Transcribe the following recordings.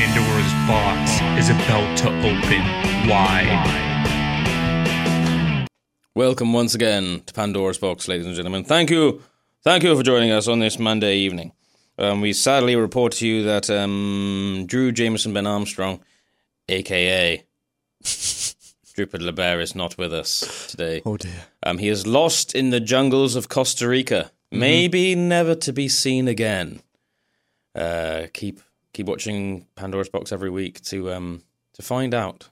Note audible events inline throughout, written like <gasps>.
Pandora's box is about to open wide. Welcome once again to Pandora's Box, ladies and gentlemen. Thank you, thank you for joining us on this Monday evening. Um, we sadly report to you that um, Drew Jameson Ben Armstrong, aka <laughs> Drupal LeBear, is not with us today. Oh dear. Um, he is lost in the jungles of Costa Rica, maybe never to be seen again. Uh, keep keep watching Pandora's Box every week to um to find out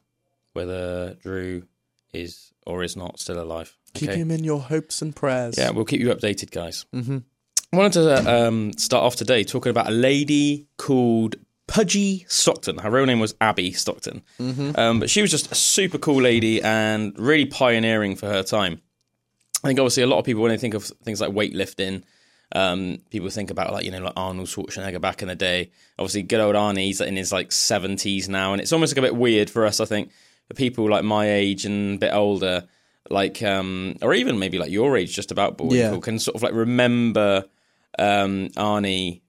whether Drew is or is not still alive. Keep Okay. him in your hopes and prayers. Yeah, we'll keep you updated, guys. Mm-hmm. I wanted to um, start off today talking about a lady called Pudgy Stockton. Her real name was Abbye Stockton, um, but she was just a super cool lady and really pioneering for her time. I think obviously a lot of people when they think of things like weightlifting, um, people think about like you know like Arnold Schwarzenegger back in the day. Obviously, good old Arnie, he's in his like seventies now, and it's almost like a bit weird for us. I think for people like my age and a bit older, like um, or even maybe like your age, just about, but Yeah. can sort of like remember um, Arnie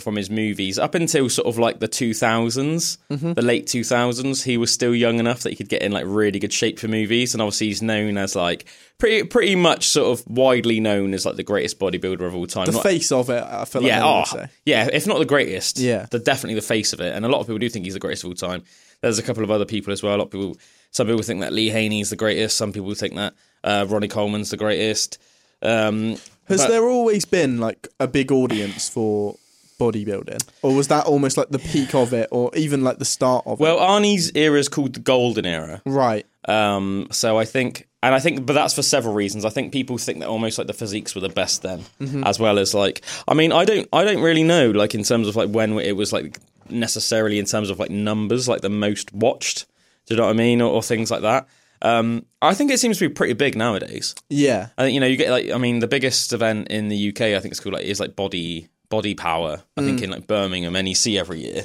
from his movies up until sort of like the 2000s, the late 2000s. He was still young enough that he could get in like really good shape for movies, and obviously he's known as like pretty pretty much sort of widely known as like the greatest bodybuilder of all time. The Not- face of it, I feel like yeah, oh, say. yeah, if not the greatest, Yeah. definitely the face of it. And a lot of people do think he's the greatest of all time. There's a couple of other people as well. A lot of people, some people think that Lee Haney's the greatest. Some people think that uh, Ronnie Coleman's the greatest. Um, Has but- there always been like a big audience for bodybuilding, or was that almost like the peak of it, or even like the start of it? well, Arnie's era is called the golden era. Right. Um, so I think, and I think, but that's for several reasons. I think people think that almost like the physiques were the best then, as well as like, I mean, I don't, I don't really know, like in terms of like when it was like necessarily in terms of like numbers, like the most watched. Do you know what I mean, or, or things like that. Um, I think it seems to be pretty big nowadays. Yeah. I think you know you get like, I mean, the biggest event in the UK, I think it's called like is like body body power. I think in like Birmingham NEC every year.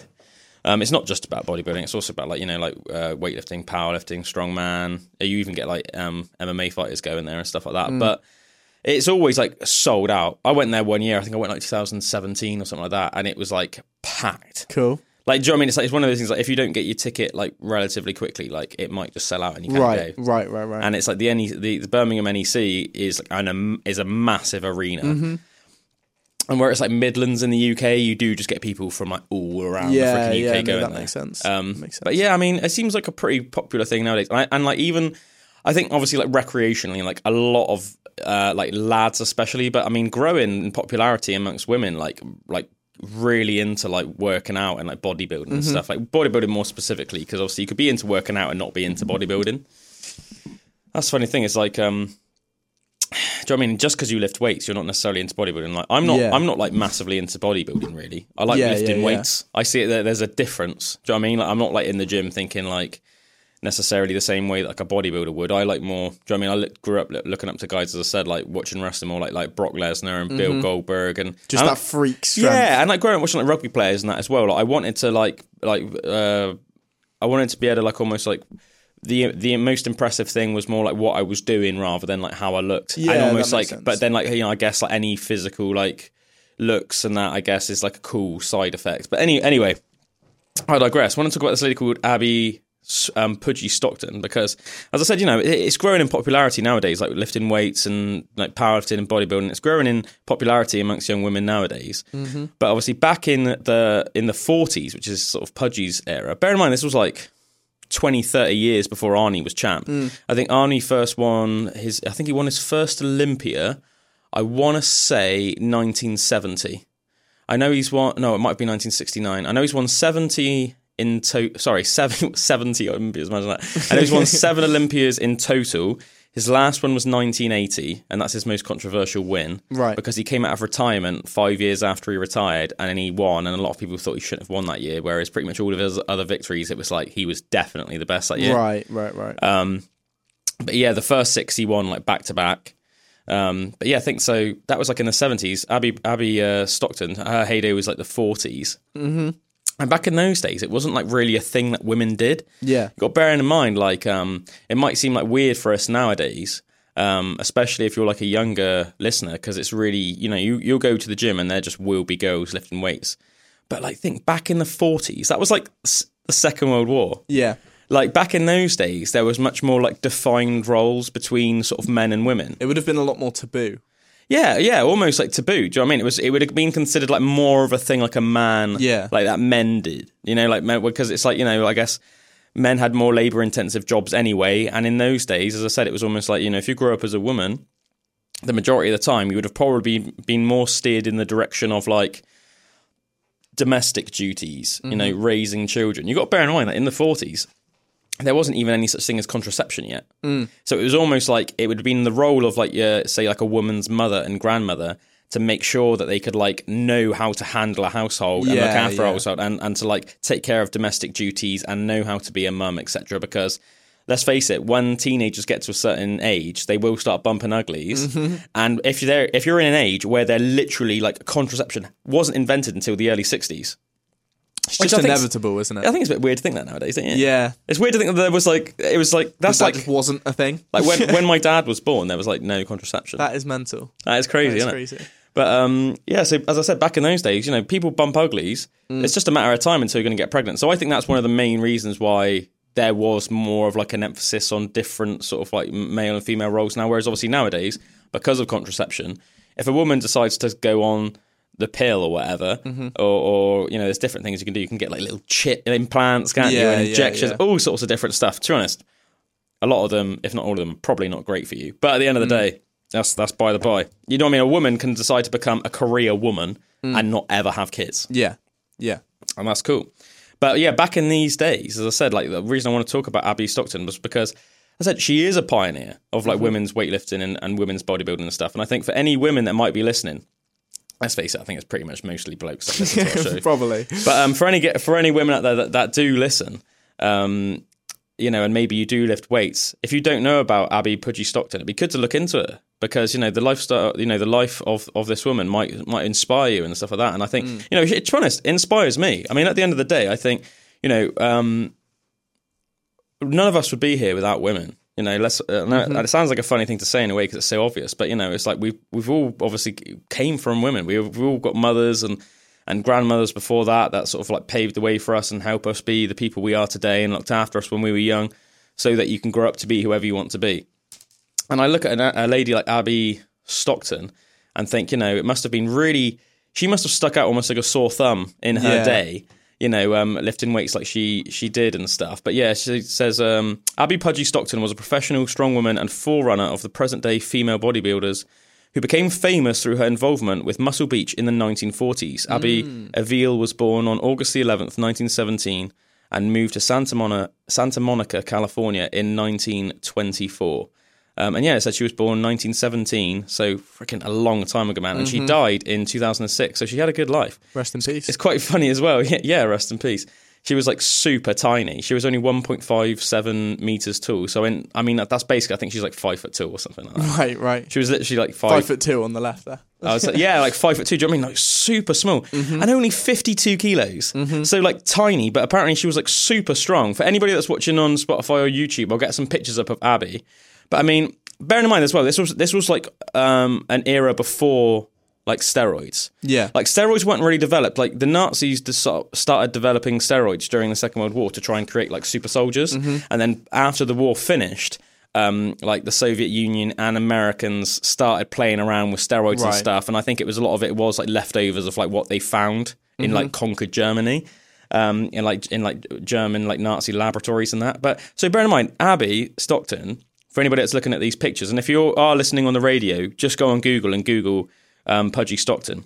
Um, it's not just about bodybuilding; it's also about like you know like uh, weightlifting, powerlifting, strongman. You even get like um, MMA fighters going there and stuff like that. But it's always like sold out. I went there one year. I think I went like 2017 or something like that, and it was like packed. Cool. Like, do you know what I mean? It's like it's one of those things. Like, if you don't get your ticket like relatively quickly, like it might just sell out and you can't Right. go. Right. Right. Right. And it's like the, NE, the the Birmingham NEC is like an, um, is a massive arena. Mm-hmm. And where it's like Midlands in the UK, you do just get people from like all around yeah. the freaking UK Yeah. No, going that there. makes sense. Um, makes sense. But yeah, I mean, it seems like a pretty popular thing nowadays. And, I, and like even, I think obviously like recreationally, like a lot of uh, like lads especially, but I mean, growing in popularity amongst women, like like really into like working out and like bodybuilding Mm-hmm. and stuff. Like bodybuilding more specifically, because obviously you could be into working out and not be into bodybuilding. That's the funny thing. It's like, um, do you know what I mean? Just because you lift weights, you're not necessarily into bodybuilding. Like I'm not. Yeah. I'm not like massively into bodybuilding. Really, I like Yeah, lifting yeah, weights. I see it. There, there's a difference. Do you know what I mean? Like I'm not like in the gym thinking like necessarily the same way that like a bodybuilder would. I like more. Do you know what I mean? I grew up look- looking up to guys, as I said, like watching wrestling more, like like Brock Lesnar and Bill Goldberg and Mm-hmm. Just and that freak strength. yeah, and like growing up watching like rugby players and that as well. Like I wanted to like like uh I wanted to be able to like almost like the the most impressive thing was more like what I was doing rather than like how I looked. Yeah, and almost like sense. but then like you know I guess like any physical like looks and that I guess is like a cool side effect. But any anyway, I digress. I want to talk about this lady called Abbye um, Pudgy Stockton because, as I said, you know, it, it's growing in popularity nowadays, like lifting weights and like powerlifting and bodybuilding. It's growing in popularity amongst young women nowadays. But obviously, back in the in the forties, which is sort of Pudgy's era. Bear in mind, this was like 20, 30 years before Arnie was champ. Mm. I think Arnie first won his. I think he won his first Olympia. I want to say 1970. I know he's won. No, it might be 1969. I know he's won 70 in total, Sorry, <laughs> seven, 70 Olympias. Imagine that. I know he's won <laughs> seven Olympias in total. His last one was 1980, and that's his most controversial win. Right. Because he came out of retirement five years after he retired, and then he won. And a lot of people thought he shouldn't have won that year. Whereas pretty much all of his other victories, it was like he was definitely the best that year. Right. Right. Right. But yeah, the first six he won like back to back. Um, but yeah, I think so. That was like in the seventies. Abbye Abbye uh, Stockton, her heyday was like the 40s mm-hmm. And back in those days, it wasn't like really a thing that women did. yeah. You got to bear in mind, like um, it might seem like weird for us nowadays, um, especially if you're like a younger listener, because it's really you know you you'll go to the gym and there just will be girls lifting weights. but like think back in the 40s, that was like s- the Second World War. Yeah. Like back in those days, there was much more like defined roles between sort of men and women. It would have been a lot more taboo. Yeah, yeah, almost like taboo. Do you know what I mean? It was. It would have been considered like more of a thing, like a man. Yeah. like that men did. You know, like because it's like you know, I guess men had more labor intensive jobs anyway. And in those days, as I said, it was almost like you know, if you grew up as a woman, the majority of the time you would have probably been, more steered in the direction of like domestic duties. You mm-hmm. know, raising children. You got to bear in mind that in the forties. There wasn't even any such thing as contraception yet. So it was almost like it would have been the role of like your say like a woman's mother and grandmother to make sure that they could like know how to handle a household and look Yeah, after a household and, and to like take care of domestic duties and know how to be a mum, etc. Because let's face it, when teenagers get to a certain age, they will start bumping uglies. Mm-hmm. And if you're there, if you're in an age where they're literally like contraception wasn't invented until the early sixties. It's Which just inevitable, isn't it? I think it's a bit weird to think that nowadays, don't you? yeah. It's weird to think that there was like it was like that's that like wasn't a thing. like when when my <laughs> dad was born, there was like no contraception. That is mental. that is crazy, That isn't is it? crazy. But um, yeah. So as I said, back in those days, you know, people bump uglies. Mm. It's just a matter of time until you're going to get pregnant. So I think that's one of the main reasons why there was more of like an emphasis on different sort of like male and female roles now. Whereas obviously nowadays, because of contraception, if a woman decides to go on the pill or whatever, Mm-hmm. or, or you know, there's different things you can do. You can get like little chip implants, can't you, and injections, yeah. all sorts of different stuff. To be honest, a lot of them, if not all of them, probably not great for you. But at the end of Mm. the day, that's that's by the by. You know what I mean? A woman can decide to become a career woman Mm. and not ever have kids, Yeah. Yeah. and that's cool. But yeah, back in these days, as I said, like the reason I want to talk about Abbye Stockton was because I said she is a pioneer of Mm-hmm. like women's weightlifting and, and women's bodybuilding and stuff. And I think for any women that might be listening, let's face it, I think it's pretty much mostly blokes that listen to our <laughs> show. Probably. But um, for any for any women out there that, that do listen, um, you know, and maybe you do lift weights. If you don't know about Abbye Pudgy Stockton, it'd be good to look into it because you know the lifestyle, you know, the life of, of this woman might might inspire you and stuff like that. And I think you know, to be honest, inspires me. I mean, at the end of the day, I think you know, um, none of us would be here without women. You know, let's. Uh, no, It sounds like a funny thing to say in a way because it's so obvious, but you know, it's like we've we've all obviously came from women. We've, we've all got mothers and and grandmothers before that that sort of like paved the way for us and help us be the people we are today and looked after us when we were young, so that you can grow up to be whoever you want to be. And I look at a, a lady like Abbye Stockton and think, you know, it must have been really. She must have stuck out almost like a sore thumb in her Yeah. day you know, um, lifting weights like she she did and stuff. But yeah, she says um, Abbye Pudgy Stockton was a professional strongwoman and forerunner of the present day female bodybuilders who became famous through her involvement with Muscle Beach in the 1940s. Abbye Avil was born on August the 11th, 1917, and moved to Santa, Mona, Santa Monica, California in 1924. Um, and yeah, it said she was born 1917, so freaking a long time ago, man. And she died in 2006, so she had a good life. Rest in peace. It's quite funny as well. <laughs> Yeah, yeah, rest in peace. She was like super tiny. She was only 1.57 meters tall. So, in, I mean, that's basically, I think she's like five foot two or something like that. <laughs> right, right. She was literally like Five five. foot two on the left there. I was like, yeah, like five foot two. Do you know what I mean? Like super small Mm-hmm. and only 52 kilos. So, like tiny, but apparently she was like super strong. For anybody that's watching on Spotify or YouTube, I'll get some pictures up of Abbye. But I mean, bearing in mind as well, this was this was like um, an era before like steroids. Yeah. Like steroids weren't really developed. Like the Nazis started developing steroids during the Second World War to try and create like super soldiers. Mm-hmm. And then after the war finished, um, like the Soviet Union and Americans started playing around with steroids and stuff. And I think it was a lot of it was like leftovers of like what they found in Mm-hmm. like conquered Germany. Um, in like in like German like Nazi laboratories and that. But so bear in mind, Abbye Stockton, for anybody that's looking at these pictures, and if you are listening on the radio, just go on Google and Google um, Pudgy Stockton.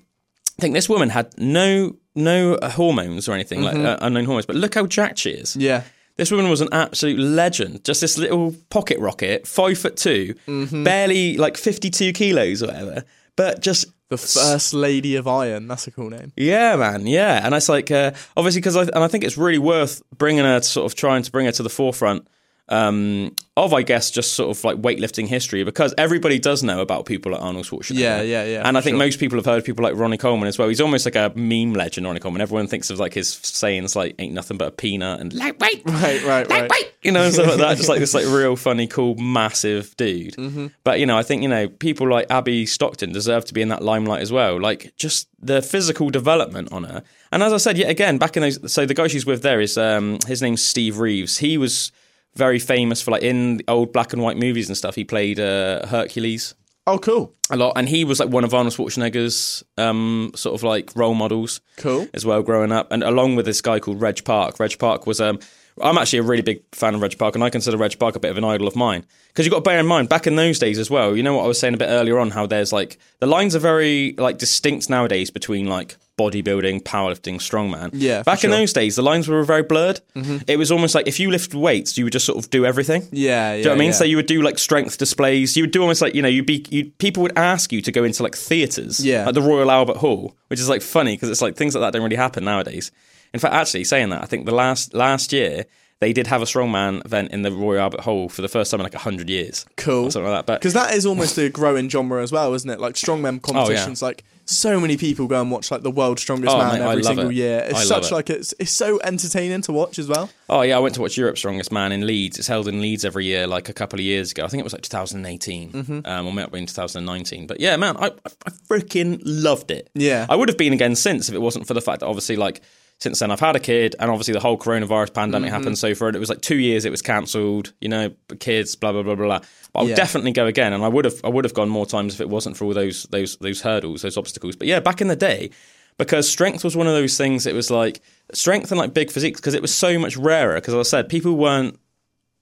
I think this woman had no no hormones or anything like uh, unknown hormones, but look how jacked she is. Yeah. This woman was an absolute legend. Just this little pocket rocket, five foot 2 Mm-hmm. barely like fifty two kilos or whatever, but just The first lady of iron. That's a cool name. yeah, man, yeah. And it's like uh, obviously because I and I think it's really worth bringing her to sort of trying to bring her to the forefront um, of I guess just sort of like weightlifting history because everybody does know about people like Arnold Schwarzenegger. Yeah, yeah, yeah, And I think sure. most people have heard people like Ronnie Coleman as well. He's almost like a meme legend, Ronnie Coleman. Everyone thinks of like his sayings like "ain't nothing but a peanut" and "lightweight." <laughs> Right, right, right. Lightweight, you know, and stuff like that. Just like this, like real funny, cool, massive dude. Mm-hmm. But you know, I think you know people like Abbye Stockton deserve to be in that limelight as well. Like just the physical development on her. And as I said, yet again, back in those, so the guy she's with there is um, his name's Steve Reeves. He was very famous for like in the old black and white movies and stuff. He played uh, Hercules Oh, cool, a lot, and he was like one of Arnold Schwarzenegger's um, sort of like role models cool. as well growing up, and along with this guy called Reg Park. Reg Park was um, I'm actually a really big fan of Reg Park, and I consider Reg Park a bit of an idol of mine because you've got to bear in mind back in those days as well. You know what I was saying a bit earlier on, how there's like the lines are very like distinct nowadays between like bodybuilding, powerlifting, strongman. Yeah, back in those days, the lines were very blurred. Mm-hmm. It was almost like if you lift weights, you would just sort of do everything. Yeah, yeah. Do you know what I mean? yeah. So you would do like strength displays. You would do almost like you know you'd be you people would ask you to go into like theaters, Yeah. like the Royal Albert Hall, which is like funny because it's like things like that don't really happen nowadays. In fact, actually saying that, I think the last last year they did have a strongman event in the Royal Albert Hall for the first time in like hundred years, cool. something like that. But Because that is almost a growing genre as well, isn't it? Like strongman competitions. Like so many people go and watch like the world's strongest Oh, man mate, every single it. year. It's I such it. like it's it's so entertaining to watch as well. Oh yeah, I went to watch Europe's Strongest Man in Leeds. It's held in Leeds every year, like a couple of years ago. I think it was like 2018, Mm-hmm. um, or have been 2019. But yeah, man, I I freaking loved it. Yeah. I would have been again since if it wasn't for the fact that obviously like since then I've had a kid and obviously the whole coronavirus pandemic Mm-hmm. happened. So for it, it was like two years it was cancelled. You know, kids, blah blah blah blah blah. But I'll Yeah. definitely go again, and I would have I would have gone more times if it wasn't for all those those those hurdles, those obstacles. But yeah, back in the day. Because strength was one of those things. It was like strength and like big physiques because it was so much rarer. Because as I said, people weren't.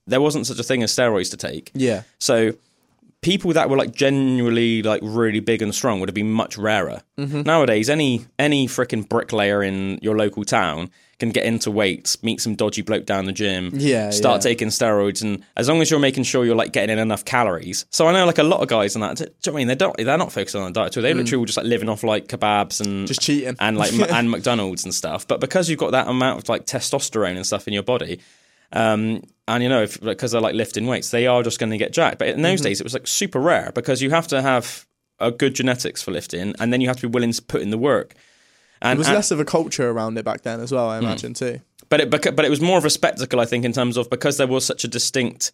There wasn't such a thing as steroids to take. Yeah. So people that were like genuinely like really big and strong would have been much rarer. Mm-hmm. Nowadays, any any freaking bricklayer in your local town can get into weights, meet some dodgy bloke down the gym, Yeah, start yeah. taking steroids, and as long as you're making sure you're like getting in enough calories. So I know like a lot of guys and that. Do you know what I mean? They don't. They're not focused on the diet all. They literally all just like living off like kebabs and Mm. Just cheating. and like <laughs> and McDonald's and stuff. But because you've got that amount of like testosterone and stuff in your body, um, and you know, if, because they're like lifting weights, they are just going to get jacked. But in those Mm-hmm. days, it was like super rare because you have to have a good genetics for lifting, and then you have to be willing to put in the work. And, There was and- less of a culture around it back then as well, I Hmm. imagine too. but it but it was more of a spectacle, I think, in terms of because there was such a distinct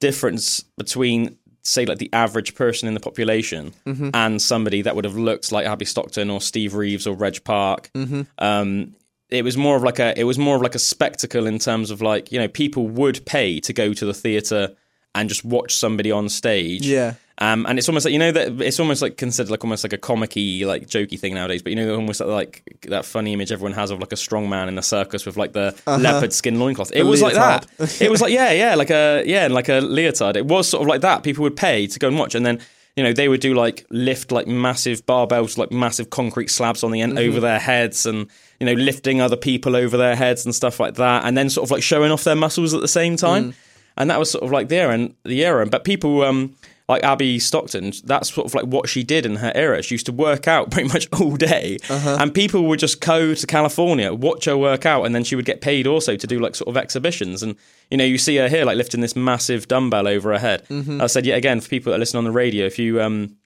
difference between say like the average person in the population Mm-hmm. and somebody that would have looked like Abbye Stockton or Steve Reeves or Reg Park. Mm-hmm. Um, it was more of like a it was more of like a spectacle in terms of like you know people would pay to go to the theater and just watch somebody on stage. Yeah. Um, and it's almost like you know that it's almost like considered like almost like a comicky like jokey thing nowadays. But you know almost like, like that funny image everyone has of like a strong man in a circus with like the leopard skin loincloth. It Uh-huh. The was like that. it was <laughs> like yeah, yeah, like a yeah, like a leotard. It was sort of like that. People would pay to go and watch, and then you know they would do like lift like massive barbells, like massive concrete slabs on the end Mm-hmm. over their heads, and you know lifting other people over their heads and stuff like that, and then sort of like showing off their muscles at the same time. Mm. And that was sort of like the era, and the era. But people um like Abbye Stockton, that's sort of like what she did in her era. She used to work out <laughs> pretty much all day, Uh-huh. and people would just go to California, watch her work out, and then she would get paid also to do like sort of exhibitions. And you know, you see her here like lifting this massive dumbbell over her head. Mm-hmm. I said yet again for people that listen on the radio, if you um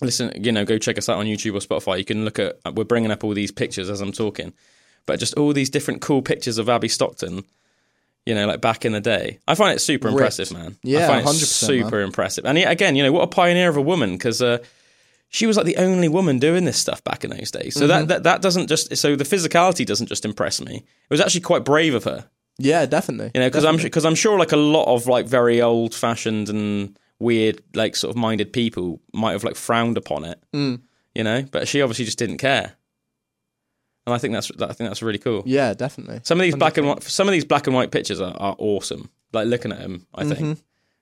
listen, you know, go check us out on YouTube or Spotify. You can look at we're bringing up all these pictures as I'm talking, but just all these different cool pictures of Abbye Stockton. You know, like back in the day, I find it super Ripped. impressive, man. I Yeah, find it 100%, super impressive. And again, you know, what a pioneer of a woman because uh, she was like the only woman doing this stuff back in those days. So Mm-hmm. that, that that doesn't just so the physicality doesn't just impress me. It was actually quite brave of her, Yeah, definitely. you know, because I'm because I'm sure like a lot of like very old fashioned and weird like sort of minded people might have like frowned upon it, Mm. you know, but she obviously just didn't care. And I think that's I think that's really cool. Yeah, definitely. Some of these black and white, some of these black and white pictures are, are awesome. Like looking at them, I think Mm-hmm.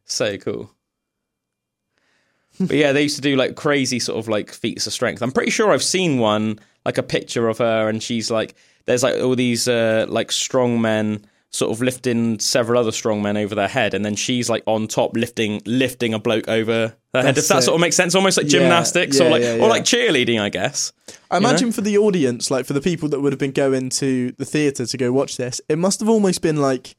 so cool. but yeah, they used to do like crazy sort of like feats of strength. I'm pretty sure I've seen one like a picture of her, and she's like, there's like all these uh, like strong men sort of lifting several other strong men over their head, and then she's like on top lifting lifting a bloke over her head. Does that it. sort of make sense? Almost like Yeah, gymnastics yeah, or like yeah, or like cheerleading, I guess. I imagine for the audience, like for the people that would have been going to the theatre to go watch this, it must have almost been like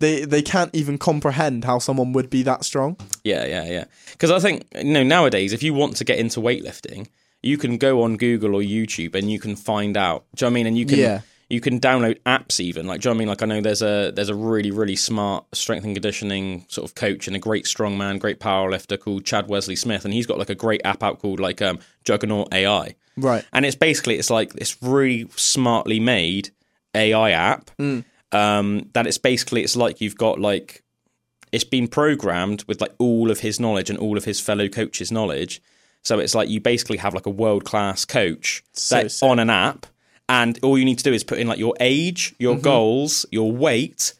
they they can't even comprehend how someone would be that strong. Yeah, yeah, yeah. Because I think you know nowadays, if you want to get into weightlifting, you can go on Google or YouTube and you can find out. Do you know what I mean? And you can Yeah. You can download apps even. Like, do you know what I mean? Like, I know there's a there's a really really smart strength and conditioning sort of coach and a great strongman, great powerlifter called Chad Wesley Smith, and he's got like a great app out called like um, Juggernaut AI. Right. and it's basically it's like this really smartly made AI app. Um, that it's basically it's like you've got like it's been programmed with like all of his knowledge and all of his fellow coaches' knowledge. So it's like you basically have like a world class coach So that on an app, and all you need to do is put in like your age, your Mm-hmm. goals, your weight,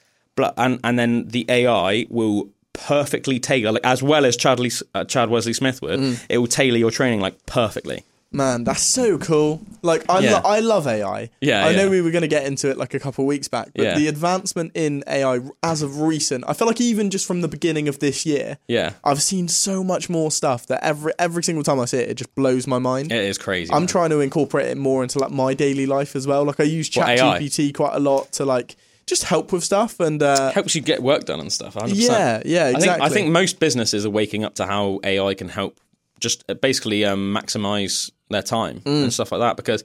and and then the AI will perfectly tailor like as well as Chad, uh, Chad Wesley Smith would. Mm. It will tailor your training like perfectly. Man, that's so cool. Like I, Yeah. lo- I love AI. Yeah, I know we were going to get into it like a couple of weeks back, but Yeah. the advancement in AI as of recent, I feel like even just from the beginning of this year, Yeah, I've seen so much more stuff that every every single time I see it, it just blows my mind. it is crazy. I'm man. trying to incorporate it more into like my daily life as well. Like I use ChatGPT quite a lot to like just help with stuff and uh, helps you get work done and stuff. 100%. yeah, yeah, I exactly. think I think most businesses are waking up to how AI can help just uh, basically um, maximize their time Mm. and stuff like that. Because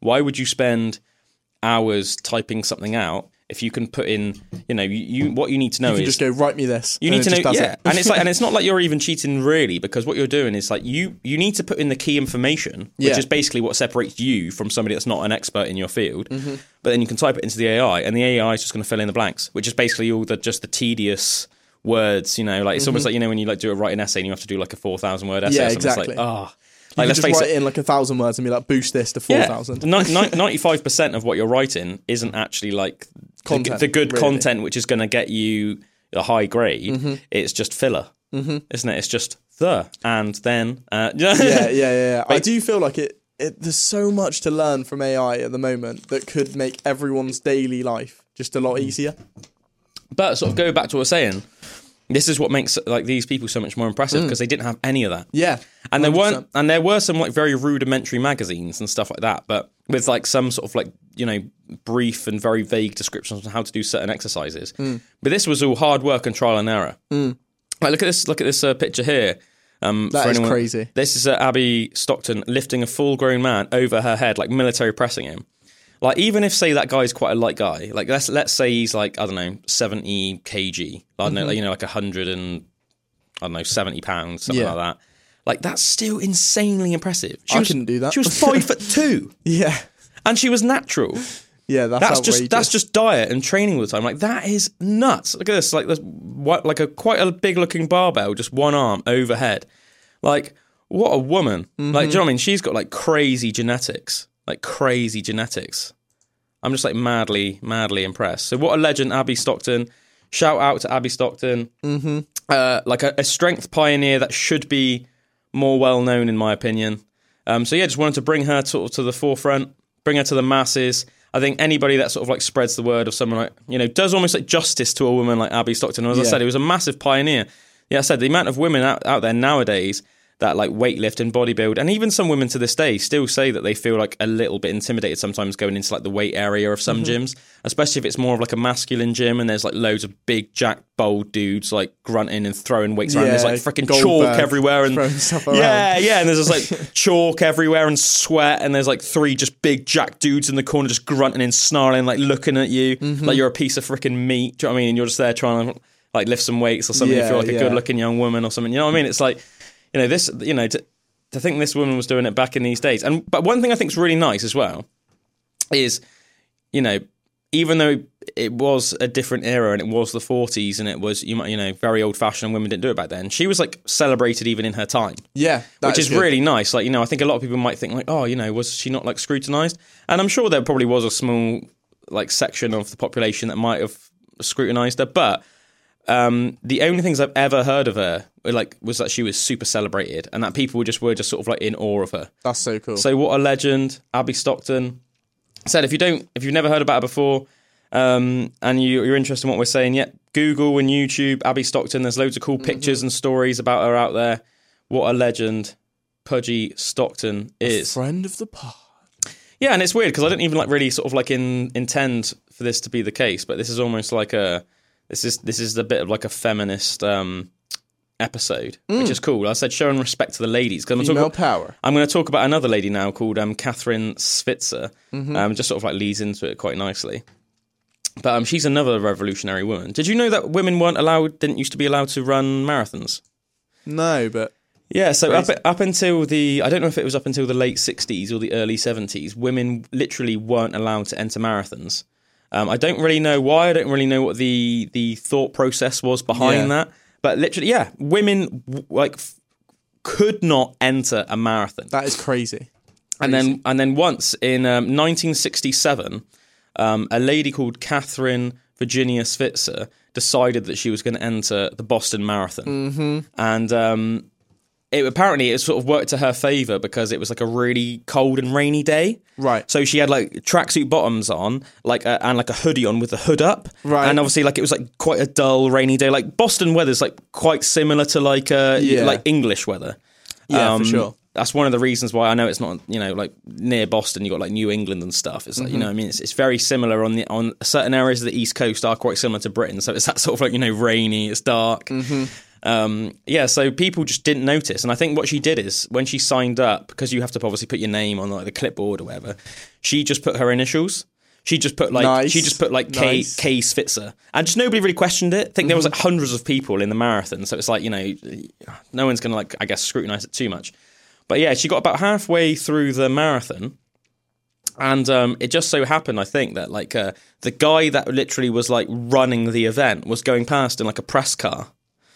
why would you spend hours typing something out if you can put in, you know, you, you what you need to know you is just go write me this. you need to know, yeah, it. and it's like, and it's not like you're even cheating really, because what you're doing is like you you need to put in the key information, which Yeah. is basically what separates you from somebody that's not an expert in your field. Mm-hmm. But then you can type it into the AI, and the AI is just going to fill in the blanks, which is basically all the just the tedious words. You know, like it's almost like you know when you like do a writing essay and you have to do like a four thousand word essay. Mm-hmm. Yeah, exactly. It's like, oh, You like can let's just write it. in like a thousand words and be like boost this to four thousand. <laughs> ninety-five percent of what you're writing isn't actually like the, Content, the good really. content, which is going to get you a high grade. Mm-hmm. It's just filler, mm-hmm. isn't it? It's just the and then. Uh, <laughs> yeah, yeah, yeah, yeah. I do feel like it, it. There's so much to learn from AI at the moment that could make everyone's daily life just a Mm. lot easier. But sort of go back to what I was saying. This is what makes like these people so much more impressive Mm. because they didn't have any of that. Yeah, And there 100%. weren't, and there were some like very rudimentary magazines and stuff like that, but with like some sort of like you know brief and very vague descriptions on how to do certain exercises. Mm. But this was all hard work and trial and error. Like look at this, look at this uh, picture here. Um, That for is anyone- crazy. This is uh, Abbye Stockton lifting a full-grown man over her head, like military pressing him. Like even if say that guy's quite a light guy, like let's let's say he's like I don't know seventy kg, I don't know, Mm-hmm. like, you know, like hundred and I don't know seventy pounds, something Yeah. like that. Like that's still insanely impressive. She I was, couldn't do that. She was five foot <laughs> two, yeah, and she was natural. yeah. That's, That's just that's just diet and training all the time. Like that is nuts. Look at this. Like this, what like a quite a big looking barbell, just one arm overhead. Like what a woman. Like do you know what I mean? She's got like crazy genetics, like crazy genetics. I'm just like madly, madly impressed. So what a legend, Abbye Stockton. Shout out to Abbye Stockton. Mm-hmm. Uh, like a, a strength pioneer that should be more well known, in my opinion. Um, so yeah, just wanted to bring her sort of to the forefront, bring her to the masses. I think anybody that sort of like spreads the word of someone like you know does almost like justice to a woman like Abbye Stockton. As I said, he was a massive pioneer. Yeah, I said the amount of women out, out there nowadays that like weightlift and bodybuild, and even some women to this day still say that they feel like a little bit intimidated sometimes going into like the weight area of some Mm-hmm. gyms, especially if it's more of like a masculine gym and there's like loads of big jack bold dudes like grunting and throwing weights around. There's like freaking chalk everywhere and throwing stuff around. yeah, yeah, and there's just like <laughs> chalk everywhere and sweat, and there's like three just big jack dudes in the corner just grunting and snarling, like looking at you Mm-hmm. like you're a piece of freaking meat. Do you know what I mean? And you're just there trying to like lift some weights or something. if you're like a yeah. good looking young woman or something, you know what I mean? It's like you know this, you know, to, to think this woman was doing it back in these days. And but one thing I think is really nice as well is you know even though it was a different era and it was the 40s and it was you might you know very old fashioned women didn't do it back then she was like celebrated even in her time yeah, which is, good. really nice like you know i think a lot of people might think like oh you know was she not like scrutinized and i'm sure there probably was a small like section of the population that might have scrutinized her but um, the only things I've ever heard of her like was that she was super celebrated and that people just were just sort of like in awe of her. That's so cool. So what a legend, Abbye Stockton. Said if you don't, if you've never heard about her before, um, and you, you're interested in what we're saying, yeah, Google and YouTube, Abbye Stockton. There's loads of cool pictures and stories about her out there. What a legend, Pudgy Stockton is. Friend of the pod. Yeah, and it's weird because I didn't even like really sort of like in intend for this to be the case, but this is almost like a This is this is a bit of like a feminist um, episode, Mm. which is cool. I said showing respect to the ladies because I'm talking. power. I'm going to talk about another lady now called um, Kathrine Switzer. Mm-hmm. Um, just sort of like leads into it quite nicely. But um, she's another revolutionary woman. Did you know that women weren't allowed, didn't used to be allowed to run marathons? No, but Yeah, so up, up until the, I don't know if it was up until the late 60s or the early 70s, women literally weren't allowed to enter marathons. Um, I don't really know why. I don't really know what the the thought process was behind Yeah. that. But literally, yeah, women like f- could not enter a marathon. that is crazy. And then and then once in um, 1967, um, a lady called Kathrine Virginia Switzer decided that she was going to enter the Boston Marathon, mm-hmm. and um, it apparently it sort of worked to her favor because it was like a really cold and rainy day. Right. So she had like tracksuit bottoms on, like a, and like a hoodie on with the hood up. Right. And obviously, like it was like quite a dull, rainy day. Like Boston weather's like quite similar to like uh Yeah. like English weather. Yeah, Um, for sure. That's one of the reasons why I know it's not, you know, like near Boston. You got like New England and stuff. It's like, you know, what I mean, it's, it's very similar on the on certain areas of the East Coast are quite similar to Britain. So it's that sort of like you know rainy, it's dark. Um, yeah, so people just didn't notice, and I think what she did is when she signed up, because you have to obviously put your name on like the clipboard or whatever. She just put her initials. She just put like Nice. she just put like K Nice. K Switzer, and just nobody really questioned it. I think there was like hundreds of people in the marathon, so it's like you know, no one's gonna like I guess scrutinize it too much. But yeah, she got about halfway through the marathon, and um, it just so happened, I think, that like uh, the guy that literally was like running the event was going past in like a press car,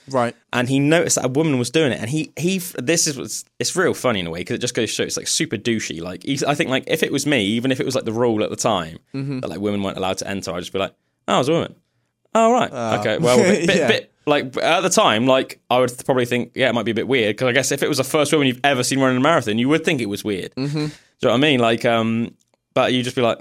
Right. and he noticed that a woman was doing it, and he he this is what's- it's real funny in a way because it just goes to show it's like super douchey. Like he's, I think like if it was me, even if it was like the rule at the time that like women weren't allowed to enter, I'd just be like, oh, I was a woman. Oh right, okay, well, bit, <laughs> bit, Yeah. bit like at the time, like I would probably think, yeah, it might be a bit weird because I guess if it was the first woman you've ever seen running a marathon, you would think it was weird. Mm-hmm. Do you know what I mean? Like, um, but you just be like,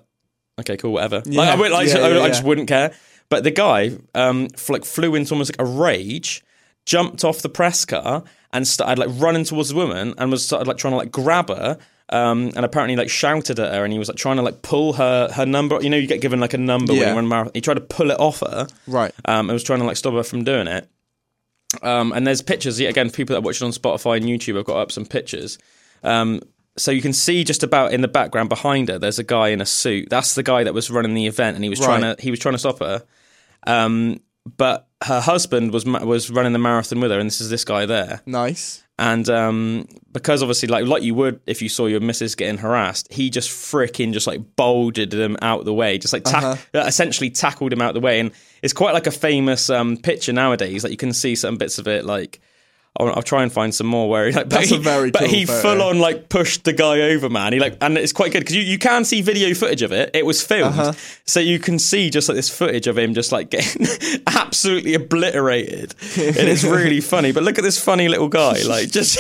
okay, cool, whatever. Like, I, would, like, yeah, I, yeah, I just wouldn't care. But the guy, um, f- like flew into almost like a rage, jumped off the press car and started like running towards the woman and was started like trying to like grab her. Um, and apparently like shouted at her and he was like trying to like pull her her number. You know, you get given like a number when you run a marathon. He tried to pull it off her. Right. Um, I was trying to like stop her from doing it. Um, and there's pictures. Yeah, again, people that watch it on Spotify and YouTube, I've got up some pictures. Um, so you can see just about in the background behind her, there's a guy in a suit. That's the guy that was running the event, and he was trying to he was trying to stop her. Um, but her husband was was running the marathon with her, and this is this guy there. Nice. And um, because obviously, like like you would if you saw your missus getting harassed, he just freaking just like bolded them out the way, just like ta- uh, essentially tackled him out the way. And it's quite like a famous um, picture nowadays. Like you can see some bits of it. Like I'll, I'll try and find some more where he like, but That's he, a very but cool he photo. full on like pushed the guy over, man. He like, and it's quite good because you, you can see video footage of it. It was filmed, Uh-huh. so you can see just like this footage of him just like getting <laughs> absolutely obliterated. And It is really funny. But look at this funny little guy, <laughs> like just.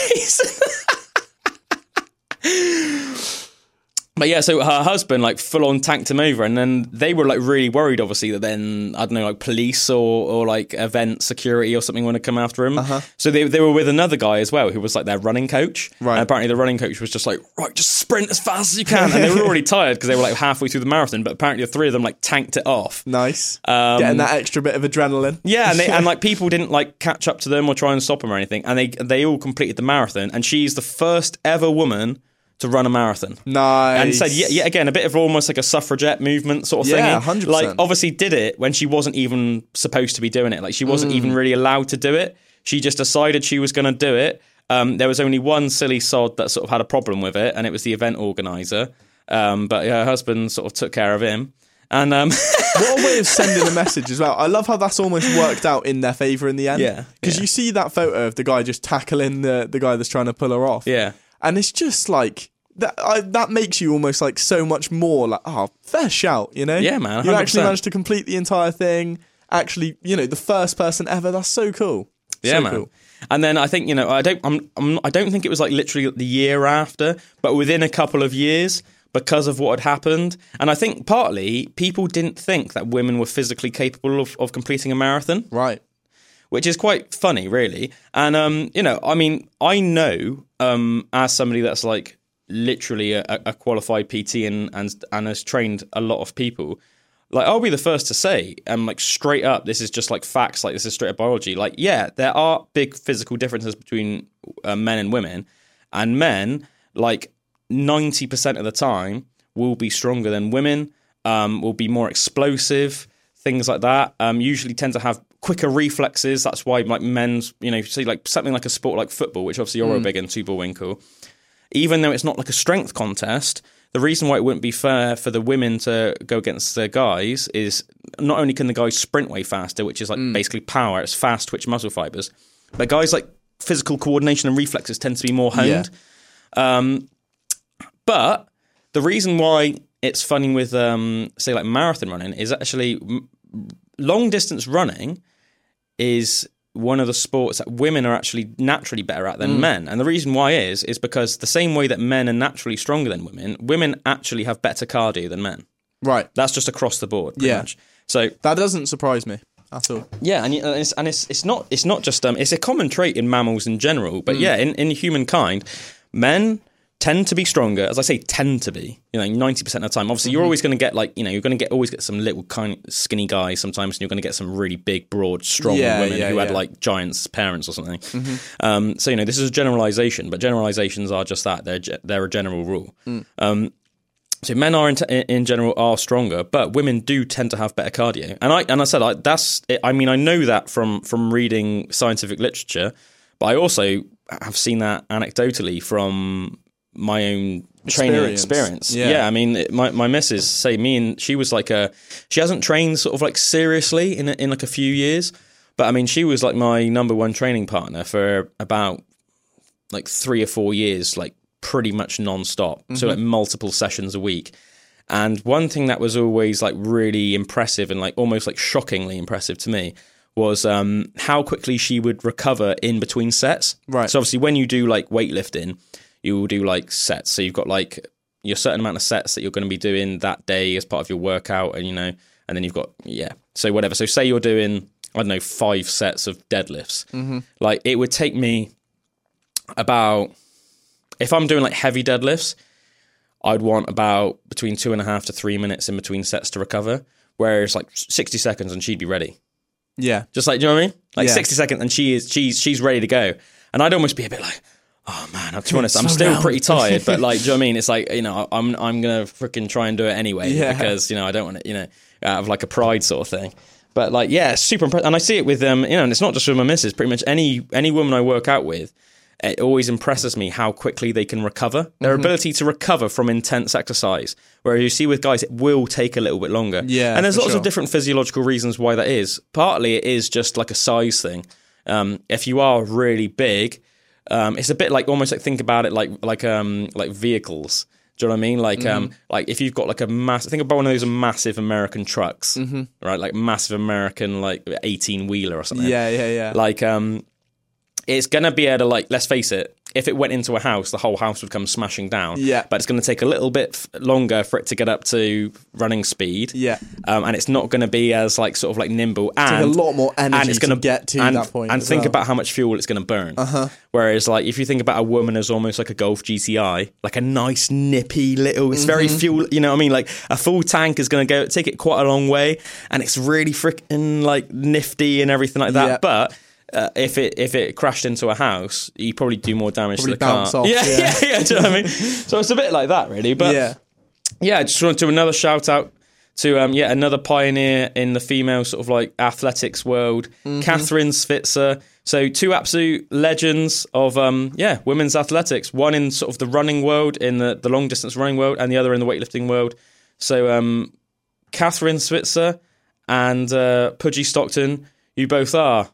But yeah, so her husband like full on tanked him over, and then they were like really worried, obviously, that then I don't know, like police or or like event security or something want to come after him. So they they were with another guy as well who was like their running coach. Right. And apparently the running coach was just like, right, just sprint as fast as you can, and they were already <laughs> tired because they were like halfway through the marathon. But apparently the three of them like tanked it off. Nice. Um, Getting that extra bit of adrenaline. Yeah, and they, and like <laughs> people didn't like catch up to them or try and stop them or anything, and they they all completed the marathon. And she's the first ever woman to run a marathon. Nice. And said, yeah, yeah, again, a bit of almost like a suffragette movement sort of Yeah, thing. 100%. Like, obviously, did it when she wasn't even supposed to be doing it. Like, she wasn't Mm. even really allowed to do it. She just decided she was going to do it. Um, there was only one silly sod that sort of had a problem with it, and it was the event organizer. Um, but her husband sort of took care of him. And um, <laughs> what a way of sending a message as well. I love how that's almost worked out in their favour in the end. Yeah, Because yeah. you see that photo of the guy just tackling the, the guy that's trying to pull her off. yeah. And it's just like that I, that makes you almost like so much more like oh fair shout, you know? Yeah, man, You actually managed to complete the entire thing. Actually, you know, the first person ever. That's so cool. Yeah, so man. Cool. And then I think you know I don't I'm, I'm I don't think it was like literally the year after, but within a couple of years because of what had happened. And I think partly people didn't think that women were physically capable of, of completing a marathon, Right. Which is quite funny, really. And um, you know, I mean, I know um, as somebody that's like literally a, a qualified PT and and and has trained a lot of people. like I'll be the first to say, and like straight up, this is just like facts. Like this is straight up biology. Like yeah, there are big physical differences between uh, men and women, and men like ninety percent of the time will be stronger than women. Um, will be more explosive, things like that. Um, usually tend to have quicker reflexes. That's why like men's, you know, you see like something like a sport like football, which obviously you're a big into, Bullwinkle. Even though it's not like a strength contest, the reason why it wouldn't be fair for the women to go against the guys is not only can the guys sprint way faster, which is like basically power, it's fast twitch muscle fibers, but guys like physical coordination and reflexes tend to be more honed. Um, but the reason why it's funny with um, say like marathon running is actually long distance running is one of the sports that women are actually naturally better at than men. And the reason why is is because the same way that men are naturally stronger than women, women actually have better cardio than men. Right. That's just across the board. pretty Yeah. much. So That doesn't surprise me at all. yeah, and, and it's and it's it's not it's not just um it's a common trait in mammals in general, but yeah, in in humankind, men tend to be stronger. As I say, tend to be. You know, ninety percent of the time. Obviously, you're always going to get like you know you're going to get always get some little kind skinny guys sometimes, and you're going to get some really big, broad, strong Yeah, women yeah, who had yeah. like giants' parents or something. Um, so you know, this is a generalization, but generalizations are just that. They're ge- they're a general rule. Um, so men are in, in general are stronger, but women do tend to have better cardio. And I and I said I, that's I mean I know that from from reading scientific literature, but I also have seen that anecdotally from my own training Experience. experience. Yeah. Yeah, I mean it- my my missus say me and she was like a she hasn't trained sort of like seriously in a- in like a few years, but I mean she was like my number one training partner for about like three or four years, like pretty much non-stop. So like multiple sessions a week. And one thing that was always like really impressive and like almost like shockingly impressive to me was um, how quickly she would recover in between sets. Right. So obviously when you do like weightlifting, you will do like sets. So you've got like your certain amount of sets that you're going to be doing that day as part of your workout, and you know, and then you've got yeah. So whatever. So say you're doing I don't know five sets of deadlifts. Mm-hmm. Like it would take me about if I'm doing like heavy deadlifts, I'd want about between two and a half to three minutes in between sets to recover. Whereas like sixty seconds and she'd be ready. Yeah. Just like do you know what I mean? Like Yeah. sixty seconds and she is she's she's ready to go. And I'd almost be a bit like, oh man, to be honest, I'm still down. pretty <laughs> tired, but like, do you know what I mean? It's like you know, I'm I'm gonna freaking try and do it anyway Yeah. because you know I don't want to, you know, out of like a pride sort of thing. But like, yeah, super impressive, and I see it with um, you know, and it's not just with my missus. Pretty much any any woman I work out with, it always impresses me how quickly they can recover. Their Mm-hmm. ability to recover from intense exercise. Whereas you see with guys, it will take a little bit longer. Yeah, and there's lots sure. of different physiological reasons why that is. Partly it is just like a size thing. Um, if you are really big, um, it's a bit like almost like think about it like like um like vehicles. Do you know what I mean? Like um Mm-hmm. like if you've got like a mass think about one of those massive American trucks, Mm-hmm. right? Like massive American like eighteen wheeler or something. Yeah, yeah, yeah. Like um it's gonna be able to like let's face it, if it went into a house, the whole house would come smashing down. Yeah. But it's gonna take a little bit f- longer for it to get up to running speed. Yeah. Um, and it's not gonna be as like sort of like nimble and Take a lot more energy and it's gonna get to and, that point And think well. about how much fuel it's going to burn. Uh-huh. Whereas, like, if you think about a woman as almost like a Golf GTI, like a nice nippy little, it's very Mm-hmm. fuel. You know what I mean? Like a full tank is going to go take it quite a long way, and it's really freaking like nifty and everything like that. Yeah. But uh, if it if it crashed into a house, you probably do more damage Probably to the car. bounce off, yeah, <laughs> yeah. yeah, yeah. Do you know what I mean? So it's a bit like that, really. But yeah. yeah, just want to do another shout out to um, yet another pioneer in the female sort of like athletics world, Mm-hmm. Kathrine Switzer. So two absolute legends of um, yeah women's athletics. One in sort of the running world, in the, the long distance running world, and the other in the weightlifting world. So um, Kathrine Switzer and uh, Pudgy Stockton, you both are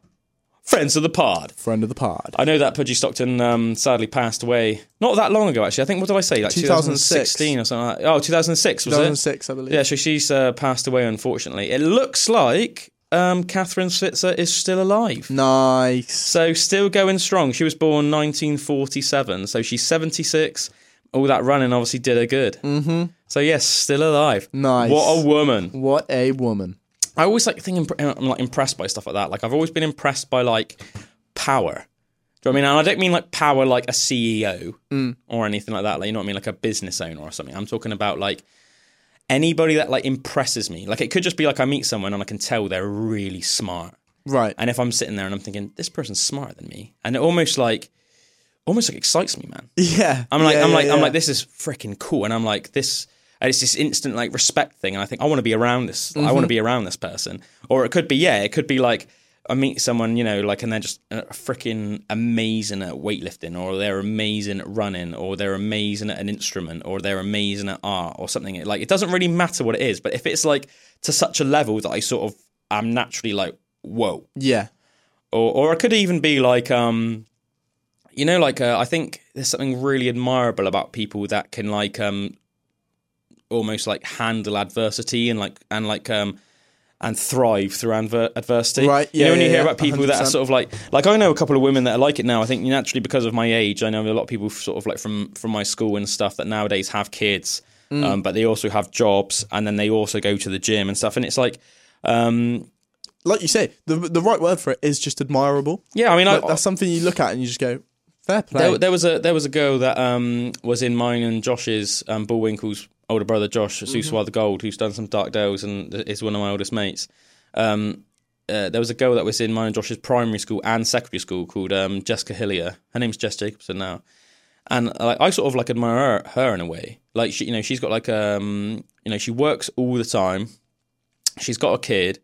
friends of the pod. Friend of the pod. I know that Pudgy Stockton um, sadly passed away not that long ago. Actually, I think what did I say? Like 2006. 2016 or something. Like, oh, 2006 was it? 2006, I believe. Yeah, so she's uh, passed away, unfortunately. It looks like um, Kathrine Switzer is still alive. Nice. So, still going strong. She was born 1947, so she's 76. All that running obviously did her good. Mm-hmm. So, yes, still alive. Nice. What a woman. What a woman. I always like think I'm like impressed by stuff like that. Like, I've always been impressed by like power. Do you know what I mean? And I don't mean like power like a CEO mm. or anything like that. Like, you know what I mean? Like a business owner or something. I'm talking about like anybody that like impresses me. Like it could just be like I meet someone and I can tell they're really smart. Right. And if I'm sitting there and I'm thinking this person's smarter than me, and it almost like almost like excites me, man. <laughs> Yeah. I'm like yeah, I'm yeah, like I'm like this is freaking cool, and I'm like this. And it's this instant like respect thing, and I think I want to be around this. I Mm-hmm. want to be around this person, or it could be yeah, it could be like I meet someone you know like, and they're just uh, freaking amazing at weightlifting, or they're amazing at running, or they're amazing at an instrument, or they're amazing at art, or something. Like it doesn't really matter what it is, but if it's like to such a level that I sort of am naturally like whoa, Yeah. or or it could even be like um you know like uh, i think there's something really admirable about people that can like um almost like handle adversity and like and like um and thrive through adver- adversity. Right, You know yeah, when you hear yeah, about people that are sort of like like I know a couple of women that are like it now. I think naturally because of my age, I know a lot of people sort of like from from my school and stuff that nowadays have kids, Mm. um, but they also have jobs and then they also go to the gym and stuff. And it's like, um, Like you say, the the right word for it is just admirable. yeah, I mean, Like, I, that's something you look at and you just go, fair play. There, there was a there was a girl that um, was in mine and Josh's um, Bullwinkle's older brother Josh Suswa the Gold, who's done some Dark Dales and is one of my oldest mates. Um, uh, there was a girl that was in mine and Josh's primary school and secondary school called um, Jessica Hillier. Her name's Jess Jacobson now, and like I sort of like admire her, her in a way. Like she, you know, she's got like um, you know, she works all the time. She's got a kid.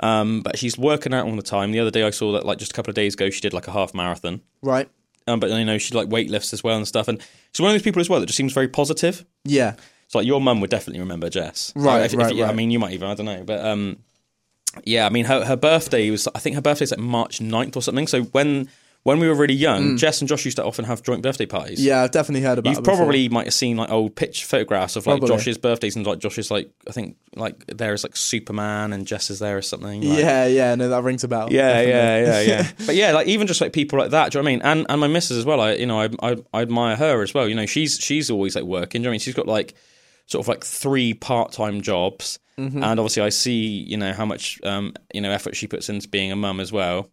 Um, but she's working out all the time. The other day I saw that like just a couple of days ago she did like a half marathon right. um, but you know she like weightlifts as well and stuff. And she's one of those people as well that just seems very positive. Yeah. So like your mum would definitely remember Jess, Right, If- if- right, I mean, you might even I don't know, but um, yeah, I mean her her birthday was I think her birthday's like March 9th or something. So when when we were really young, Jess and Josh used to often have joint birthday parties. Mm. Yeah, I've definitely heard about You've it before. probably might have seen like old pitch photographs of like Probably. Josh's birthdays and like Josh's like I think like there is like Superman and Jess is there or something. Like, Yeah, yeah, no, that rings a bell. yeah, definitely. yeah, yeah, yeah. <laughs> but yeah, like even just like people like that. Do you know what I mean? And and my missus as well. I you know I I, I admire her as well. You know she's she's always like working. Do you know what I mean? She's got like sort of like three part time jobs, Mm-hmm. and obviously I see you know how much um you know effort she puts into being a mum as well.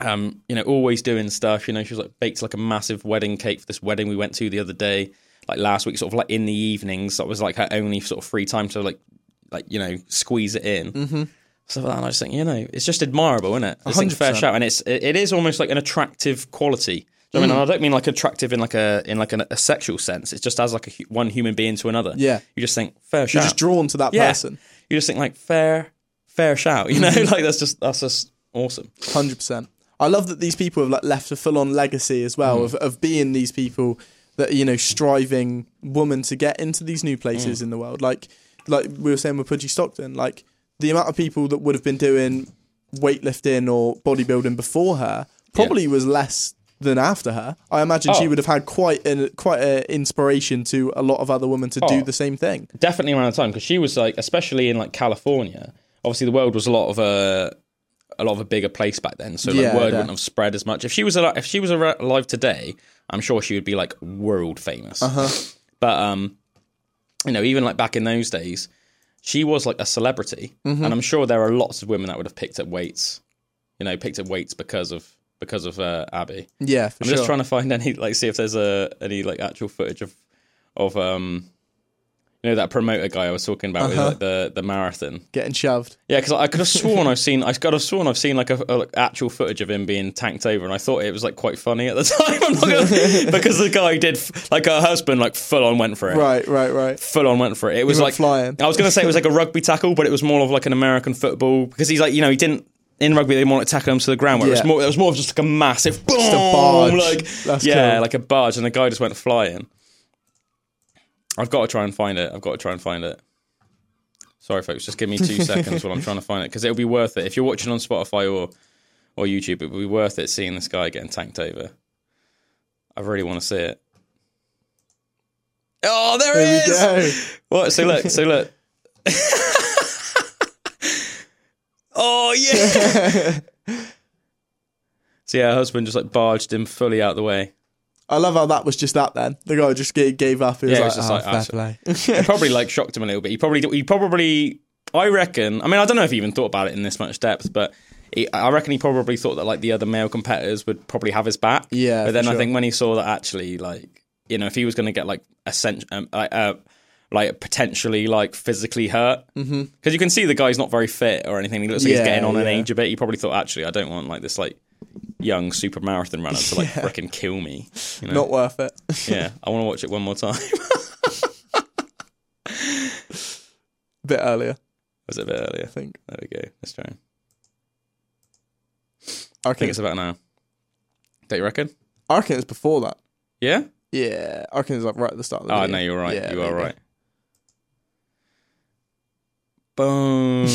Um, you know, always doing stuff. You know, she was like baked like a massive wedding cake for this wedding we went to the other day, like last week, sort of like in the evenings. That was like her only sort of free time to like, like you know, squeeze it in. Mm-hmm. So that, and I just think, you know, it's just admirable, isn't it? It's like a fair 100%. shout, and it's it, it is almost like an attractive quality. Do you know what I mean, And I don't mean like attractive in like a in like an, a sexual sense. It's just as like a, one human being to another. Yeah. you just think fair Shout. You're just drawn to that yeah, person. you just think like fair, fair shout. You know, <laughs> like that's just that's just awesome. Hundred percent. I love that these people have like left a full on legacy as well Mm. of, of being these people that are, you know striving women to get into these new places Mm. in the world. Like like we were saying with Pudgy Stockton, like the amount of people that would have been doing weightlifting or bodybuilding before her probably was less than after her. I imagine she Oh. would have had quite an quite an inspiration to a lot of other women to Oh. do the same thing. definitely around the time because she was like, especially in like California. Obviously, the world was a lot of a a lot of a bigger place back then, so like, Yeah, word yeah. wouldn't have spread as much. If she was alive, if she was alive today, I'm sure she would be like world famous. Uh-huh. But um, you know, even like back in those days, she was like a celebrity, Mm-hmm. and I'm sure there are lots of women that would have picked up weights. You know, picked up weights because of because of uh, Abbye. Yeah, for I'm sure. just trying to find any like see if there's a any like actual footage of of um you know that promoter guy I was talking about with Uh-huh. like, the the marathon. Getting shoved. Yeah, because I could have <laughs> sworn I've seen I could have sworn I've seen like a, a like, actual footage of him being tanked over, and I thought it was like quite funny at the <laughs> time. Gonna, <laughs> because the guy did like her husband like full on went for it. Right, right, right. Full on went for it. It was like flying. I was going to say it was like a rugby tackle, but it was more of like an American football because he's like you know he didn't in rugby they want to tackle him to the ground. Where it was more it was more of just like a massive boom, a barge. like That's yeah, cool. like a barge, and the guy just went flying. I've got to try and find it. I've got to try and find it. Sorry, folks. Just give me two seconds while I'm trying to find it because it'll be worth it if you're watching on Spotify or or YouTube. It will be worth it seeing this guy getting tanked over. I really want to see it. Oh, there, There it is. What? So look, so look. <laughs> oh yeah. <laughs> so yeah, her husband just like barged him fully out the way. I love how that was just that. Then the guy just gave, gave up. He was Yeah, it like, was just oh, like, fair ah, play. It probably like shocked him a little bit. He probably he probably I reckon. I mean, I don't know if he even thought about it in this much depth, but he, I reckon he probably thought that like the other male competitors would probably have his back. Yeah, but then for I sure. think when he saw that actually, like you know, if he was going to get like a cent- um, like, uh, like potentially like physically hurt mm-hmm. because you can see the guy's not very fit or anything. He looks like he's getting on in yeah. age a bit. You probably thought, actually, I don't want like this like young super marathon runner to like <laughs> freaking kill me. You know? Not worth it. yeah, I want to watch it one more time. a <laughs> bit earlier, Was it a bit earlier? I think. There we go. Let's try. I I think it's about now. Don't you reckon? I reckon it's before that. Yeah. Yeah, I reckon it's like right at the start of the Oh video. no, you're right. Yeah, you are right. Boom.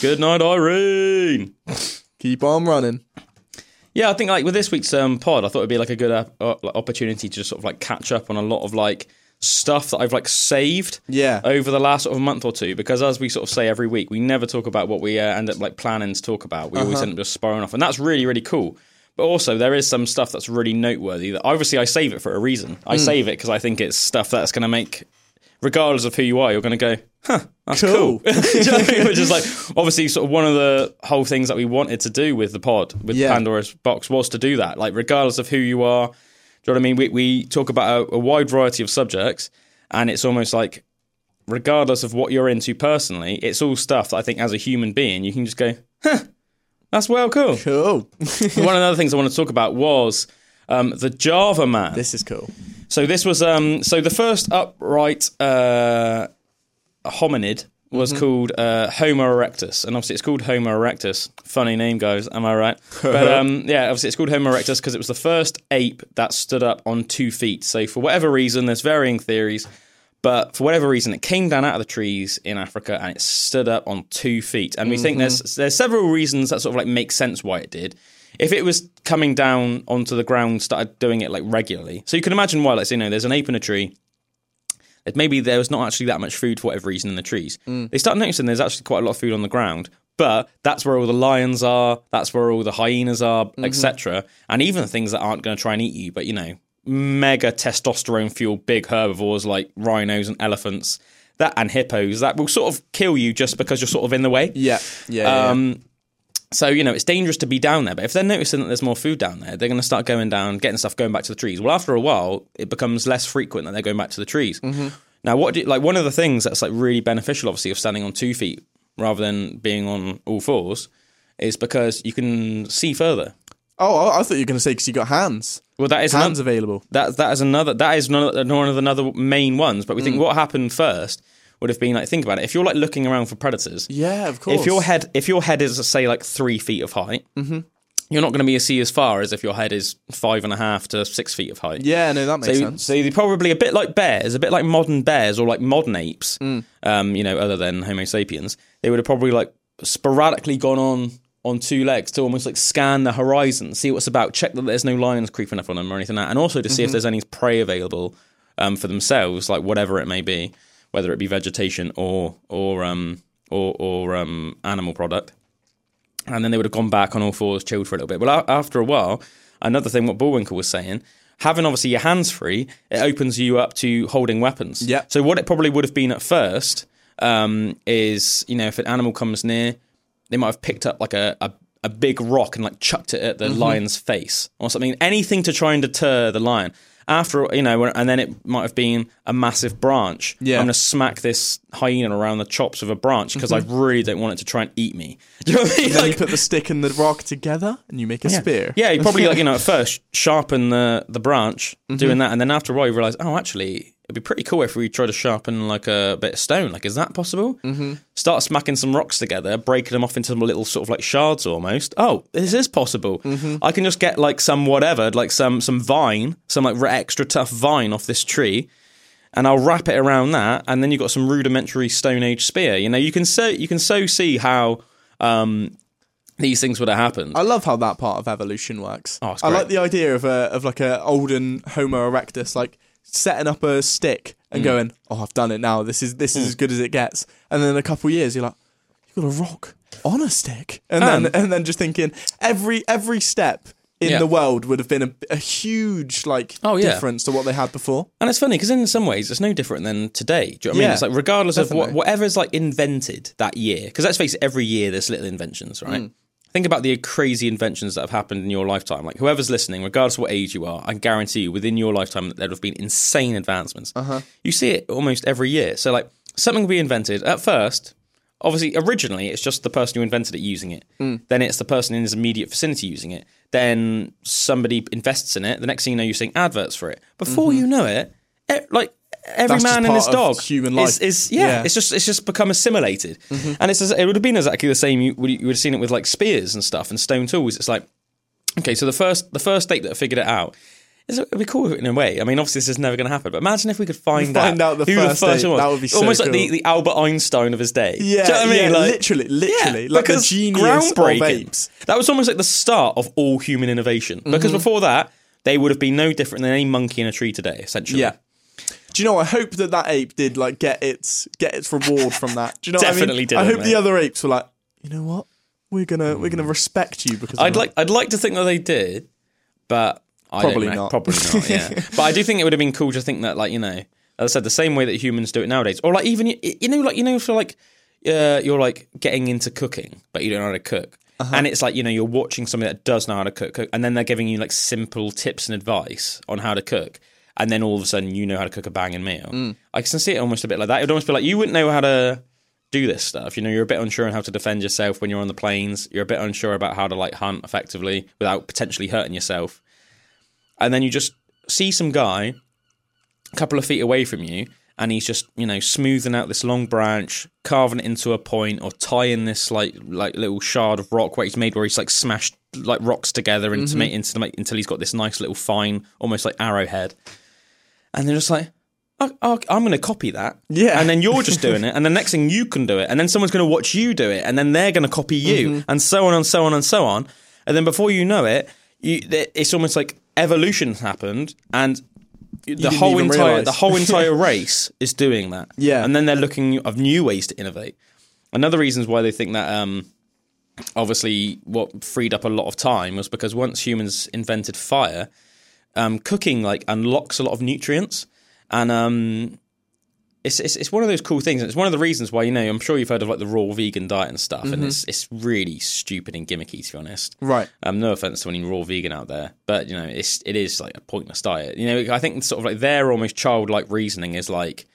Good night, Irene. Keep on running. Yeah, I think like with this week's um, pod, I thought it'd be like a good uh, uh, opportunity to just sort of like catch up on a lot of like stuff that I've like saved Yeah. over the last sort of month or two. Because as we sort of say every week, we never talk about what we uh, end up like planning to talk about. We always end up just sparring off, and that's really really cool. But also, there is some stuff that's really noteworthy. That obviously I save it for a reason. I save it because I think it's stuff that's going to make, regardless of who you are, you're going to go, huh, that's cool. Cool. <laughs> You know I mean? <laughs> Which is like obviously sort of one of the whole things that we wanted to do with the pod, with Yeah. Pandora's box, was to do that. Like regardless of who you are, do you know what I mean? We we talk about a, a wide variety of subjects, and it's almost like regardless of what you're into personally, it's all stuff that I think as a human being you can just go, huh, that's well cool. Cool. <laughs> One of the other things I want to talk about was um, the Java Man. this is cool. So this was um so the first upright uh hominid was called uh, Homo erectus, and obviously it's called Homo erectus. Funny name, guys. Am I right? But <laughs> um, yeah, obviously it's called Homo erectus because it was the first ape that stood up on two feet. So for whatever reason, there's varying theories, but for whatever reason, it came down out of the trees in Africa and it stood up on two feet. And we think there's there's several reasons that sort of like make sense why it did. If it was coming down onto the ground, started doing it like regularly, so you can imagine why. Like, you know, there's an ape in a tree maybe there was not actually that much food for whatever reason in the trees. They start noticing there's actually quite a lot of food on the ground, but that's where all the lions are, that's where all the hyenas are, etc. And even the things that aren't going to try and eat you, but you know, mega testosterone fueled big herbivores like rhinos and elephants. That and hippos that will sort of kill you just because you're sort of in the way. Yeah. Yeah. yeah, Um, so you know it's dangerous to be down there. But if they're noticing that there's more food down there, they're going to start going down, getting stuff going back to the trees. Well, after a while, it becomes less frequent that they're going back to the trees. Now, what do you, like one of the things that's like really beneficial, obviously, of standing on two feet rather than being on all fours, is because you can see further. oh, I, thought you were going to say because you got hands. Well, that is Hands another, available. that that is another that is one of the another main ones. But we Mm. think what happened first would have been like think about it. If you're like looking around for predators, Yeah, of course. if your head if your head is say like three feet of height, Mm-hmm. you're not going to be see as far as if your head is five and a half to six feet of height. Yeah, no, that makes So, sense. so they're probably a bit like bears, a bit like modern bears or like modern apes. Mm. Um, you know, other than Homo sapiens, they would have probably like sporadically gone on on two legs to almost like scan the horizon, see what's about, check that there's no lions creeping up on them or anything like that, and also to see Mm-hmm. if there's any prey available um, for themselves, like whatever it may be, whether it be vegetation or or um or or um animal product and then they would have gone back on all fours, chilled for a little bit. Well, after a while, another thing what Bullwinkle was saying, having obviously your hands free, it opens you up to holding weapons. Yeah. So what it probably would have been at first um, is, you know, if an animal comes near, they might have picked up like a, a, a big rock and like chucked it at the Mm-hmm. lion's face or something. Anything to try and deter the lion. After you know, and then it might have been a massive branch. Yeah. I'm going to smack this hyena around the chops with a branch because I really don't want it to try and eat me. <laughs> Do you know what I mean? Mm-hmm. then Like- you put the stick and the rock together and you make a spear. yeah, you probably like you know at <laughs> first sharpen the the branch, Mm-hmm. doing that, and then after a while you realize, oh, actually, it'd be pretty cool if we try to sharpen like a bit of stone. Like, is that possible? Mm-hmm. Start smacking some rocks together, breaking them off into some little sort of like shards almost. Oh, this is possible. Mm-hmm. I can just get like some whatever, like some some vine, some like extra tough vine off this tree. And I'll wrap it around that, and then you've got some rudimentary Stone Age spear. You know, you can so you can so see how um, these things would have happened. I love how that part of evolution works. Oh, I like the idea of a of like a olden Homo erectus, like setting up a stick and Mm. going, "Oh, I've done it now. This is this is as good as it gets." And then a couple of years, you're like, "You got a rock on a stick," and then And- and then just thinking every every step in Yeah. the world would have been a, a huge like Oh, yeah. difference to what they had before. And it's funny because in some ways it's no different than today. Do you know what I mean? It's like regardless of what, definitely. whatever's like invented that year, because let's face it, every year there's little inventions, right? Mm. Think about the crazy inventions that have happened in your lifetime. Like whoever's listening, regardless of what age you are, I guarantee you within your lifetime that there have been insane advancements. Uh-huh. You see it almost every year. So like something will be invented at first. Obviously, originally it's just the person who invented it using it. Then it's the person in his immediate vicinity using it. Then somebody invests in it. The next thing you know, you're seeing adverts for it. Before you know it, e- like every man and his dog human is, life. is yeah, Yeah. Mm-hmm. it's just it's just become assimilated, and it's it would have been exactly the same. You would you would have seen it with like spears and stuff and stone tools. It's like okay, so the first the first state that figured it out. is- It'd be cool in a way. I mean, obviously, this is never going to happen. But imagine if we could find, Find out the who first the first ape. one was. That would be so almost like the, cool. the Albert Einstein of his day. Yeah, Do you know what I mean? yeah, Like- literally, literally, yeah, like the because genius of apes. That was almost like the start of all human innovation. Because Mm-hmm. before that, they would have been no different than any monkey in a tree today. Essentially, Yeah. Do you know? I hope that that ape did like get its get its reward from that. <laughs> Do you know? what I, Definitely mean? did, I hope mate. the other apes were like, you know what? We're gonna we're gonna respect you because I'd that." like I'd like to think that they did, but I don't Probably know. not. Probably not. Yeah, <laughs> but I do think it would have been cool to think that, like you know, as I said, the same way that humans do it nowadays, or like even you you know, like you know, for like uh, you're like getting into cooking, but you don't know how to cook. Uh-huh. And it's like you know you're watching somebody that does know how to cook, cook, and then they're giving you like simple tips and advice on how to cook, and then all of a sudden you know how to cook a banging meal. Mm. I can see it almost a bit like that. It would almost be like you wouldn't know how to do this stuff. You know, you're a bit unsure on how to defend yourself when you're on the plains. You're a bit unsure about how to like hunt effectively without potentially hurting yourself. And then you just see some guy a couple of feet away from you and he's just, you know, smoothing out this long branch, carving it into a point or tying this like like little shard of rock where he's made where he's like smashed like rocks together into Mm-hmm. make into make until he's got this nice little fine, almost like arrowhead. And they're just like, oh, oh, I'm going to copy that. Yeah. And then you're just doing it. And the next thing you can do it. And then someone's going to watch you do it. And then they're going to copy you. Mm-hmm. And so on and so on and so on. And then before you know it, you, it's almost like evolution happened. And the whole entire the whole entire race is doing that. Yeah. And then they're looking of new ways to innovate. Another reasons why they think that um, obviously what freed up a lot of time was because once humans invented fire, um, cooking like unlocks a lot of nutrients, and um, it's, it's it's one of those cool things. And it's one of the reasons why you know I'm sure you've heard of like the raw vegan diet and stuff, and it's it's really stupid and gimmicky to be honest. right. Um, no offense to any raw vegan out there, but you know, it's it is like a pointless diet. You know, I think sort of like their almost childlike reasoning is like,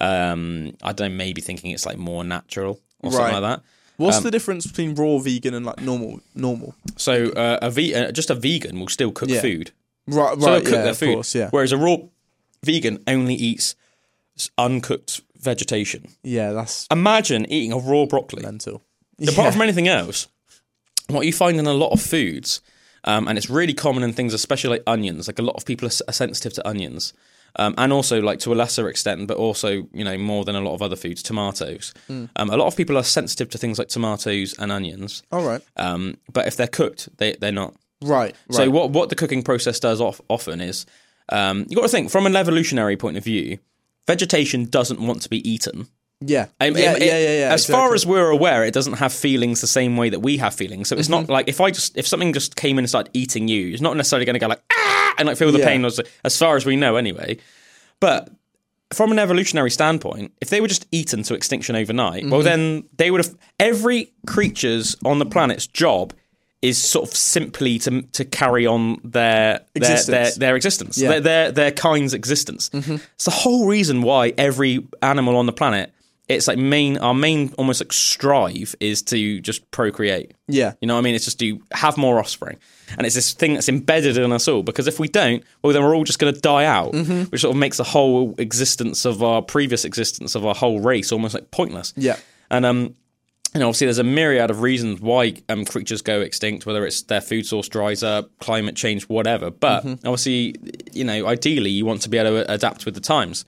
um, I don't know, maybe thinking it's like more natural or something like that. What's Um, the difference between raw vegan and like normal normal? So uh, a ve- uh, just a vegan will still cook Yeah. food. Right, So they'll right, cook yeah, their food. course, yeah, Whereas a raw vegan only eats uncooked vegetation. yeah, that's Imagine eating a raw broccoli. mental. <laughs> apart Yeah. from anything else, what you find in a lot of foods, um, and it's really common in things, especially like onions. Like a lot of people are, are sensitive to onions, um, and also like to a lesser extent, but also you know more than a lot of other foods, tomatoes. Hmm. Um, a lot of people are sensitive to things like tomatoes and onions, All right, um, but if they're cooked, they they're not. Right, right. So what what the cooking process does off, often is um, you got to think from an evolutionary point of view. Vegetation doesn't want to be eaten. yeah, yeah, I- yeah, yeah, yeah. As far as we're aware, it doesn't have feelings the same way that we have feelings. So it's not Mm-hmm. like if I just if something just came in and started eating you, it's not necessarily going to go like ah and like feel the Yeah. pain. As, as far as we know, anyway. But from an evolutionary standpoint, if they were just eaten to extinction overnight, Mm-hmm. well then they would have every creature's on the planet's job is sort of simply to to carry on their their Existence. their, their existence, Yeah. their, their their kind's existence. It's the whole reason why every animal on the planet, it's like main our main almost like strive is to just procreate. yeah, You know what I mean? It's just to have more offspring. And it's this thing that's embedded in us all because if we don't, well, then we're all just going to die out, which sort of makes the whole existence of our previous existence of our whole race almost like pointless. yeah, And um, know, obviously, there's a myriad of reasons why um, creatures go extinct, whether it's their food source dries up, climate change, whatever. But obviously, you know, ideally, you want to be able to adapt with the times.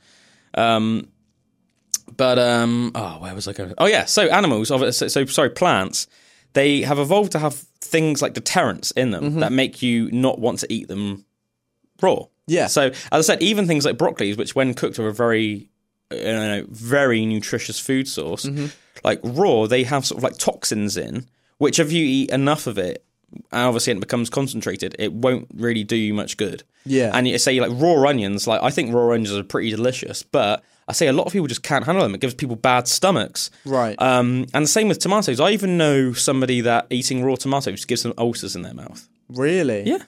Um, but um, oh, where was I going? Oh yeah, so animals, so, so sorry, plants. They have evolved to have things like deterrents in them that make you not want to eat them raw. Yeah. So as I said, even things like broccolis, which when cooked are a very, you know, very nutritious food source, like raw, they have sort of like toxins in, which if you eat enough of it, obviously it becomes concentrated, it won't really do you much good. Yeah. And you say like raw onions, like I think raw onions are pretty delicious, but I say a lot of people just can't handle them. It gives people bad stomachs. Right. Um, and the same with tomatoes. I even know somebody that eating raw tomatoes gives them ulcers in their mouth. really? Yeah.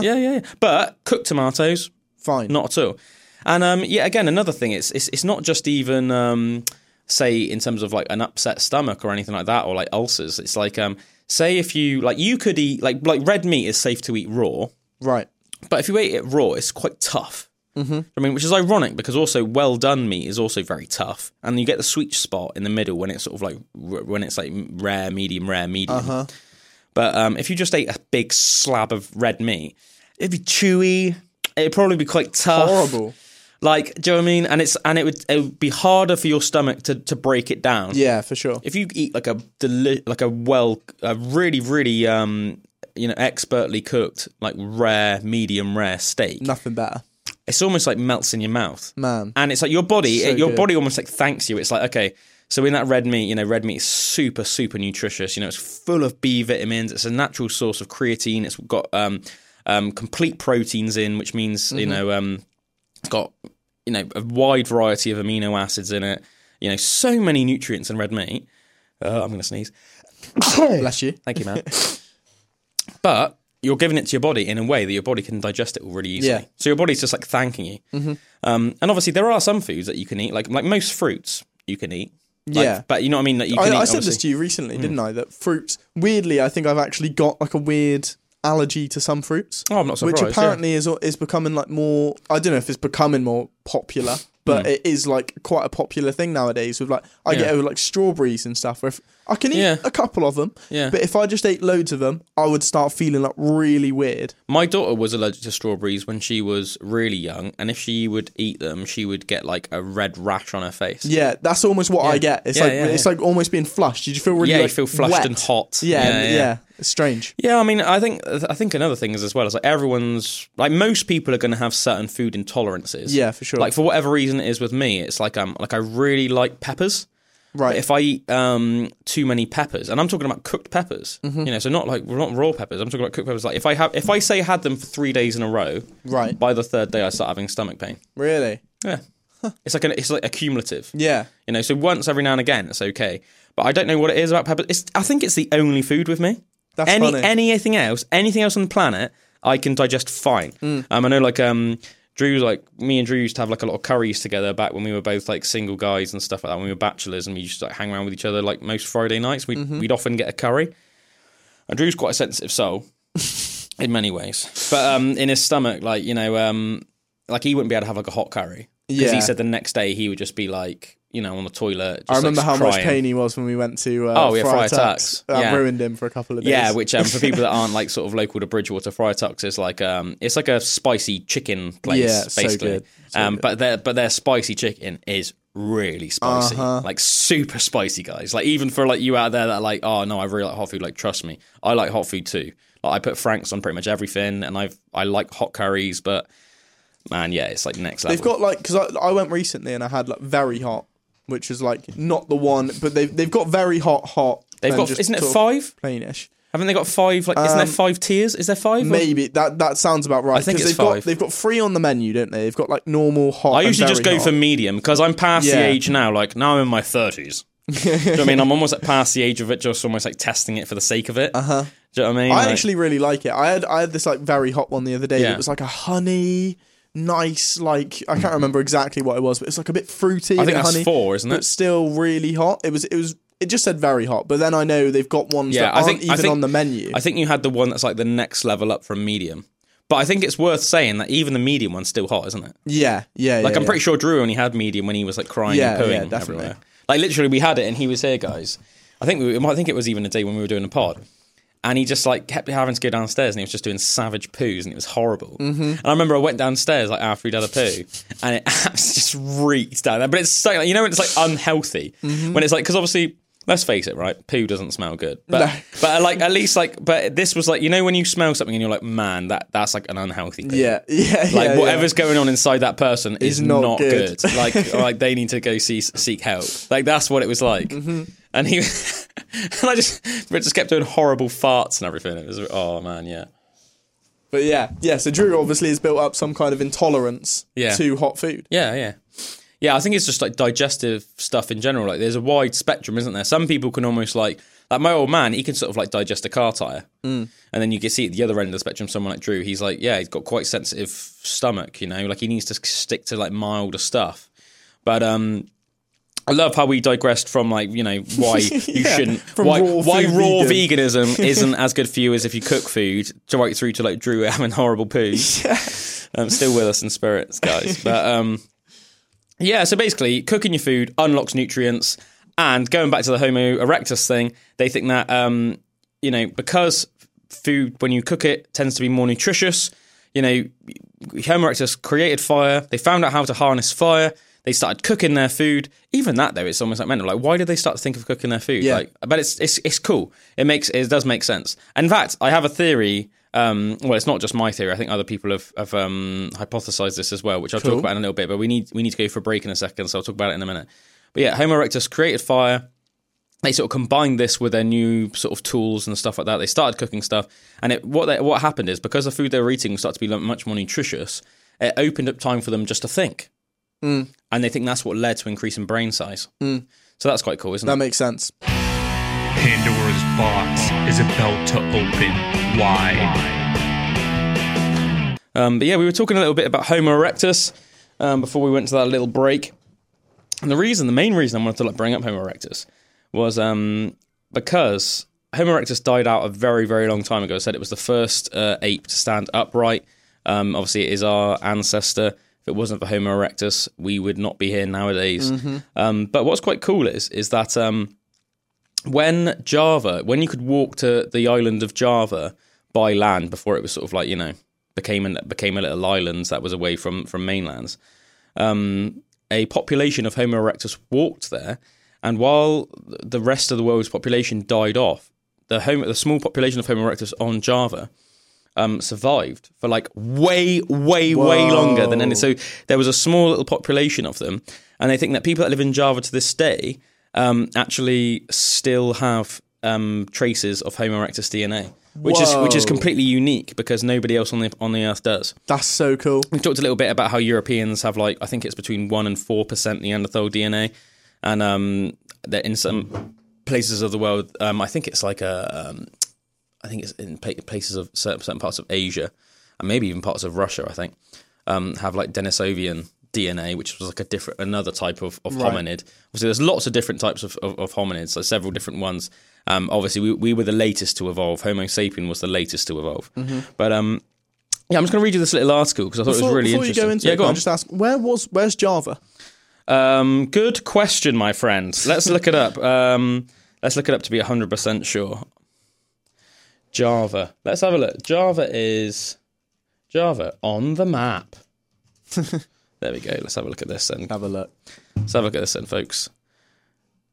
yeah, yeah, yeah. But cooked tomatoes, Fine. not at all. And um, yeah, again, another thing, it's it's, it's not just even um, say in terms of like an upset stomach or anything like that, or like ulcers. It's like um, say if you like you could eat like like red meat is safe to eat raw, Right. but if you eat it raw, it's quite tough. Mm-hmm. I mean, which is ironic because also well done meat is also very tough, and you get the sweet spot in the middle when it's sort of like when it's like rare, medium, rare, medium. Uh-huh. But um, if you just ate a big slab of red meat, it'd be chewy. It'd probably be quite tough. Horrible. Like, do you know what I mean? And it's and it would it would be harder for your stomach to, to break it down. Yeah, for sure. If you eat like a deli- like a well, a really really um you know expertly cooked like rare medium rare steak, Nothing better. it's almost like melts in your mouth. Man. And it's like your body, So your good. body almost like thanks you. It's like okay, so in that red meat, you know, red meat is super super nutritious. You know, it's full of B vitamins. It's a natural source of creatine. It's got um, um, complete proteins in, which means you Mm-hmm. know um, it's got you know a wide variety of amino acids in it. You know, so many nutrients in red meat. Uh, I'm going to sneeze. Bless you. Thank you, man. but you're giving it to your body in a way that your body can digest it all really easily. Yeah. So your body's just like thanking you. Mm-hmm. Um, and obviously, there are some foods that you can eat, like like most fruits you can eat. Like, Yeah. but you know what I mean. That you I, eat. I said this obviously. Hmm. to you recently, didn't I? That fruits. Weirdly, I think I've actually got like a weird allergy to some fruits. Oh, I'm not surprised. which apparently is is becoming like more. I don't know if it's becoming more popular, but it is like quite a popular thing nowadays. With like, I get Hmm. Yeah. over like strawberries and stuff. Where if, I can eat Yeah. a couple of them, Yeah. but if I just ate loads of them, I would start feeling like really weird. My daughter was allergic to strawberries when she was really young, and if she would eat them, she would get like a red rash on her face. Yeah, that's almost what I get. It's Yeah, like yeah, it's yeah. like almost being flushed. You feel really Yeah, you feel flushed wet. and hot. Yeah, Yeah, yeah, yeah. It's strange. Yeah, I mean, I think I think another thing is as well is like everyone's like most people are going to have certain food intolerances. Yeah, for sure. Like for whatever reason it is with me, it's like um like I really like peppers. Right. If I eat um too many peppers, and I'm talking about cooked peppers, Mm-hmm. you know, so not like we're not raw peppers. I'm talking about cooked peppers. Like if I have if I say I had them for three days in a row, Right. By the third day, I start having stomach pain. really? Yeah, it's like an it's like accumulative. Yeah. You know, so once every now and again, it's okay. But I don't know what it is about peppers. It's, I think it's the only food with me. That's Any funny. anything else, anything else on the planet, I can digest fine. Mm. Um, I know, like um, Drew's like me and Drew used to have like a lot of curries together back when we were both like single guys and stuff like that. When we were bachelors and we used to like hang around with each other like most Friday nights. We'd Mm-hmm. we'd often get a curry. And Drew's quite a sensitive soul <laughs> in many ways, but um, in his stomach, like you know, um, like he wouldn't be able to have like a hot curry because Yeah. he said the next day he would just be like you know on the toilet. I remember like, how much pain he was when we went to uh, Oh, yeah, Friar Friar Tuck's. That Yeah. ruined him for a couple of days. Yeah, which um, for people that aren't <laughs> like sort of local to Bridgewater, Friar Tuck's is like um, it's like a spicy chicken place, Yeah, so basically. good. So um, good. but their but their spicy chicken is really spicy, Uh-huh. like super spicy, guys. Like even for like you out there that are like, oh no, I really like hot food. Like trust me, I like hot food too. Like I put Frank's on pretty much everything, and I've I like hot curries, but man, yeah, it's like next level. They've got like because I, I went recently and I had like very hot, which is like not the one, but they've they've got very hot, hot. They've got isn't it five? plainish? Haven't they got five? Like isn't there Um, five tiers? Is there five? Maybe that that sounds about right. I think it's they've five. got they've got three on the menu, don't they? They've got like normal, hot. I usually just go hot. for medium because I'm past the age now. Like now I'm in my thirties. <laughs> Do you know what I mean? I'm almost like past the age of it, just almost like testing it for the sake of it. Uh huh. Do you know what I mean? I Like- actually really like it. I had I had this like very hot one the other day. Yeah. It was like a honey, nice like I can't remember exactly what it was, but it's like a bit fruity. I think that's honey, four, isn't but it? still really hot. It was it was it just said very hot, but then I know they've got ones Yeah, that I aren't think- I even think- on the menu. I think you had the one that's like the next level up from medium. But I think it's worth saying that even the medium one's still hot, isn't it? yeah, yeah, Like yeah, I'm yeah. pretty sure Drew only had medium when he was like crying Yeah, and pooing yeah, definitely. everywhere. Like literally, we had it and he was here, guys. I think we, I think it was even a day when we were doing a pod, and he just like kept having to go downstairs and he was just doing savage poos and it was horrible. Mm-hmm. And I remember I went downstairs like after he'd had a poo, and it <laughs> just reeked down there. But it's so like, you know when it's like unhealthy Mm-hmm. when it's like because obviously. Let's face it, right? Poo doesn't smell good, but No. <laughs> but like at least like but this was like you know when you smell something and you're like man that that's like an unhealthy thing. Yeah, <laughs> yeah, Like yeah, yeah. whatever's going on inside that person is not not, good. good. Like, like they need to go see, seek help. Like that's what it was like. Mm-hmm. And he, <laughs> and I just, Rich just kept doing horrible farts and everything. It was, oh man, yeah, But yeah, yeah. So Drew obviously has built up some kind of intolerance Yeah. to hot food. yeah, yeah, Yeah, I think it's just like digestive stuff in general. Like there's a wide spectrum, isn't there? Some people can almost like like my old man, he can sort of like digest a car tire, mm. and then you can see at the other end of the spectrum, someone like Drew, he's like, yeah, he's got quite sensitive stomach. You know, like he needs to stick to like milder stuff. But um, I love how we digressed from like you know why <laughs> you Yeah, shouldn't why raw why raw vegan. veganism <laughs> isn't as good for you as if you cook food to right through to like Drew <laughs> having horrible poo. um, still with us in spirits, guys. But um, yeah, so basically, cooking your food unlocks nutrients. And going back to the Homo erectus thing, they think that um, you know because food when you cook it tends to be more nutritious. You know, Homo erectus created fire. They found out how to harness fire. They started cooking their food. Even that though, it's almost like mental. Like, why did they start to think of cooking their food? Yeah. Like, but it's it's it's cool. It makes it does make sense. In fact, I have a theory. Um, well, it's not just my theory. I think other people have, have um, hypothesized this as well, which I'll Cool. talk about in a little bit. But we need we need to go for a break in a second, so I'll talk about it in a minute. But yeah, Homo erectus created fire. They sort of combined this with their new sort of tools and stuff like that. They started cooking stuff, and it, what they, what happened is because the food they were eating started to be much more nutritious, it opened up time for them just to think, Mm. and they think that's what led to increasing brain size. So that's quite cool, isn't That it? That makes sense. Pandora's box is about to open wide. Um, but yeah, we were talking a little bit about Homo erectus um, before we went to that little break. And the reason, the main reason I wanted to like, bring up Homo erectus was um, because Homo erectus died out a very, very long time ago. I said it was the first uh, ape to stand upright. Um, obviously, it is our ancestor. It wasn't for Homo erectus, we would not be here nowadays. Um, but what's quite cool is is that um, when Java, when you could walk to the island of Java by land before it was sort of like you know became an, became a little island that was away from from mainlands, um, a population of Homo erectus walked there, and while the rest of the world's population died off, the Homo, the small population of Homo erectus on Java um, survived for like way, way, way longer than any. So there was a small little population of them, and they think that people that live in Java to this day um, actually still have um, traces of Homo erectus DNA, which is which is completely unique because nobody else on the on the earth does. That's so cool. We talked a little bit about how Europeans have like I think it's between one and four percent Neanderthal DNA, and um, that in some places of the world, um, I think it's like a, um, I think it's in places of certain, certain parts of Asia, and maybe even parts of Russia. I think um, have like Denisovian DNA, which was like a different another type of, of Right. hominid. Obviously, there's lots of different types of, of, of hominids, so several different ones. Um, obviously, we, we were the latest to evolve. Homo sapien was the latest to evolve. But um, yeah, I'm just going to read you this little article because I thought Before, it was really before you interesting. go into yeah, it, go on. just ask, where was where's Java? Um, good question, my friend. Let's look it up. <laughs> Um, let's look it up to be 100% sure. Java. Let's have a look. Java is Java on the map. <laughs> there we go. Let's have a look at this then. Have a look. Let's have a look at this then, folks.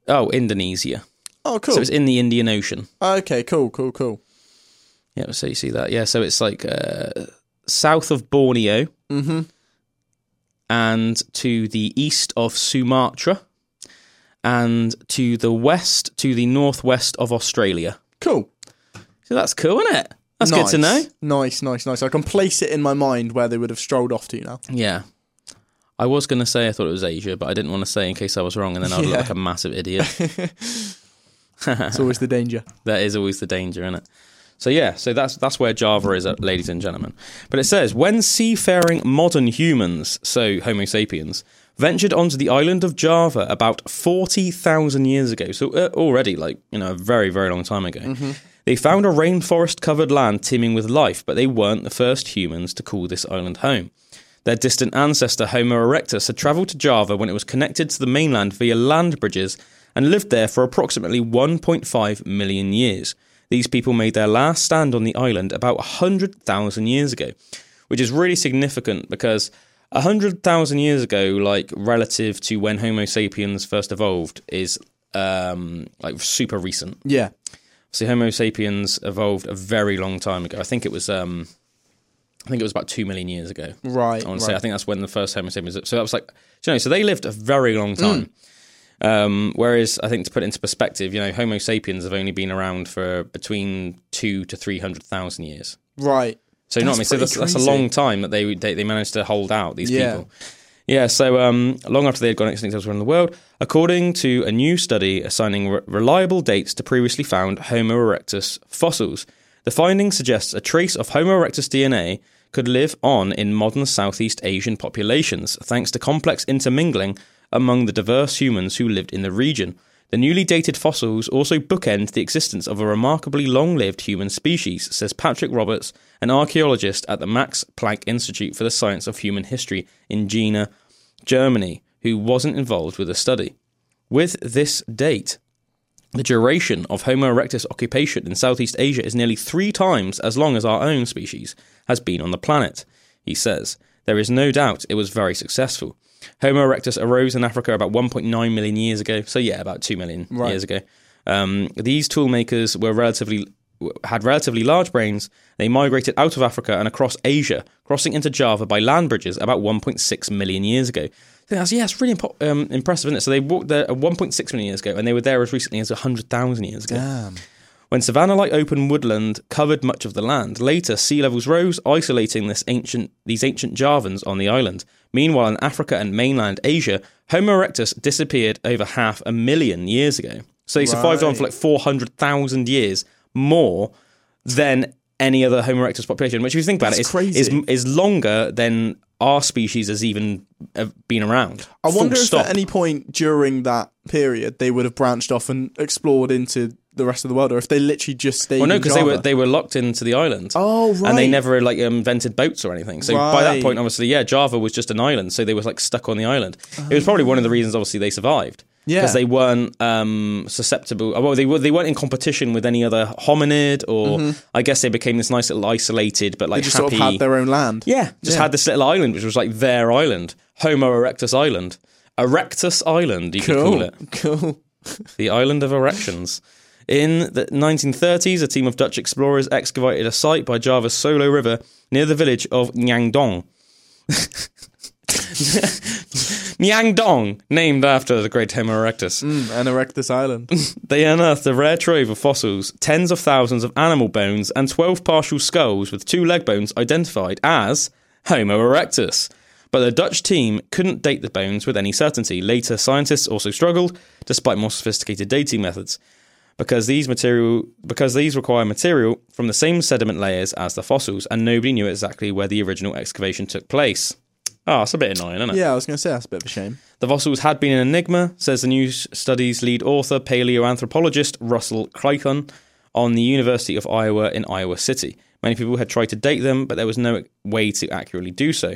Oh, Indonesia. Oh, cool. So it's in the Indian Ocean. okay, cool, cool, cool. Yeah, so you see that. Yeah, so it's like uh, south of Borneo Mm-hmm. and to the east of Sumatra and to the west to the northwest of Australia. Cool. So that's cool, isn't it? That's nice. good to know. Nice, nice, nice. I can place it in my mind where they would have strolled off to now. Yeah. I was going to say I thought it was Asia, but I didn't want to say in case I was wrong and then I'd look like a massive idiot. <laughs> <laughs> It's always the danger. that is always the danger, isn't it? So yeah, so that's that's where Java is, uh, ladies and gentlemen. But it says when seafaring modern humans, so Homo sapiens, ventured onto the island of Java about forty thousand years ago, so uh, already like you know a very very long time ago, they found a rainforest-covered land teeming with life, but they weren't the first humans to call this island home. Their distant ancestor Homo erectus had travelled to Java when it was connected to the mainland via land bridges and lived there for approximately 1.5 million years. These people made their last stand on the island about 100,000 years ago, which is really significant because 100,000 years ago, like relative to when Homo sapiens first evolved, is um, like super recent. Yeah. So Homo sapiens evolved a very long time ago. I think it was um, I think it was about two million years ago. Right. I want to right. say I think that's when the first Homo sapiens. So that was like, you know, so they lived a very long Hmm. time. Um, whereas I think to put it into perspective, you know, Homo sapiens have only been around for between two to three hundred thousand years. right. So you know what I mean? So that's, that's a long time that they, they they managed to hold out these Yeah. people. Yeah, so um, long after they had gone extinct elsewhere in the world, according to a new study assigning re- reliable dates to previously found Homo erectus fossils, the finding suggests a trace of Homo erectus DNA could live on in modern Southeast Asian populations, thanks to complex intermingling among the diverse humans who lived in the region. The newly dated fossils also bookend the existence of a remarkably long lived human species, says Patrick Roberts, an archaeologist at the Max Planck Institute for the Science of Human History in Jena, Germany, who wasn't involved with the study. With this date, the duration of Homo erectus occupation in Southeast Asia is nearly three times as long as our own species has been on the planet, he says. There is no doubt it was very successful. Homo erectus arose in Africa about 1.9 million years ago. So yeah, about 2 million Right. years ago. Um, these tool makers were relatively had relatively large brains. They migrated out of Africa and across Asia, crossing into Java by land bridges about 1.6 million years ago. So that's, yeah, it's really impo- um, impressive, isn't it? So they walked there uh, 1.6 million years ago, and they were there as recently as 100,000 years ago. Damn. When savanna like open woodland covered much of the land, later sea levels rose, isolating this ancient, these ancient Javans on the island. Meanwhile, in Africa and mainland Asia, Homo erectus disappeared over half a million years ago. So they survived on for like 400,000 years more than any other Homo erectus population, which if you think about That's it, is, is, crazy. is longer than our species has even uh, been around. I wonder if stop. at any point during that period they would have branched off and explored into the rest of the world, or if they literally just stayed. Well, no, because they were they were locked into the island. Oh, right. And they never like invented boats or anything. So by that point, obviously, yeah, Java was just an island, so they were like stuck on the island. It was probably one of the reasons, obviously, they survived. Yeah. because they weren't um, susceptible. Well, they were they weren't in competition with any other hominid, or I guess they became this nice little isolated but Mm-hmm. They like just happy. sort of had their own land. yeah, just Yeah. had this little island, which was like their island, Homo erectus Island, Erectus Island, you could call it <laughs> Cool. the island of erections. In the 1930s, a team of Dutch explorers excavated a site by Java's Solo River near the village of Ngandong. <laughs> Ngandong, named after the great Homo erectus. Mm, and Erectus Island. <laughs> They unearthed a rare trove of fossils, tens of thousands of animal bones, and 12 partial skulls with two leg bones identified as Homo erectus. But the Dutch team couldn't date the bones with any certainty. Later, scientists also struggled, despite more sophisticated dating methods, because these material because these require material from the same sediment layers as the fossils, and nobody knew exactly where the original excavation took place. Ah, it's a bit annoying, isn't it? yeah, I was going to say that's a bit of a shame. The fossils had been an enigma, says the new study's lead author, paleoanthropologist Russell Clayton, on the University of Iowa in Iowa City. Many people had tried to date them, but there was no way to accurately do so.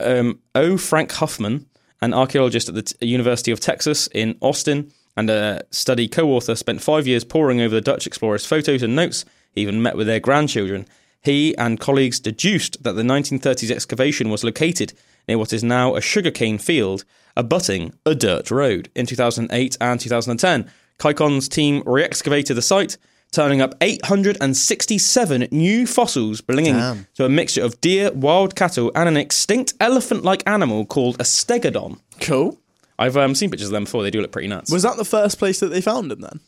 Um, o. Frank Huffman, an archaeologist at the t- University of Texas in Austin and a study co author, spent five years poring over the Dutch explorers' photos and notes, He even met with their grandchildren. He and colleagues deduced that the 1930s excavation was located near what is now a sugarcane field abutting a dirt road. In 2008 and 2010, Ciochon's team re excavated the site, turning up 867 new fossils belonging Damn. to a mixture of deer, wild cattle, and an extinct elephant like animal called a stegodon. Cool. I've um, seen pictures of them before, they do look pretty nuts. Was that the first place that they found him then?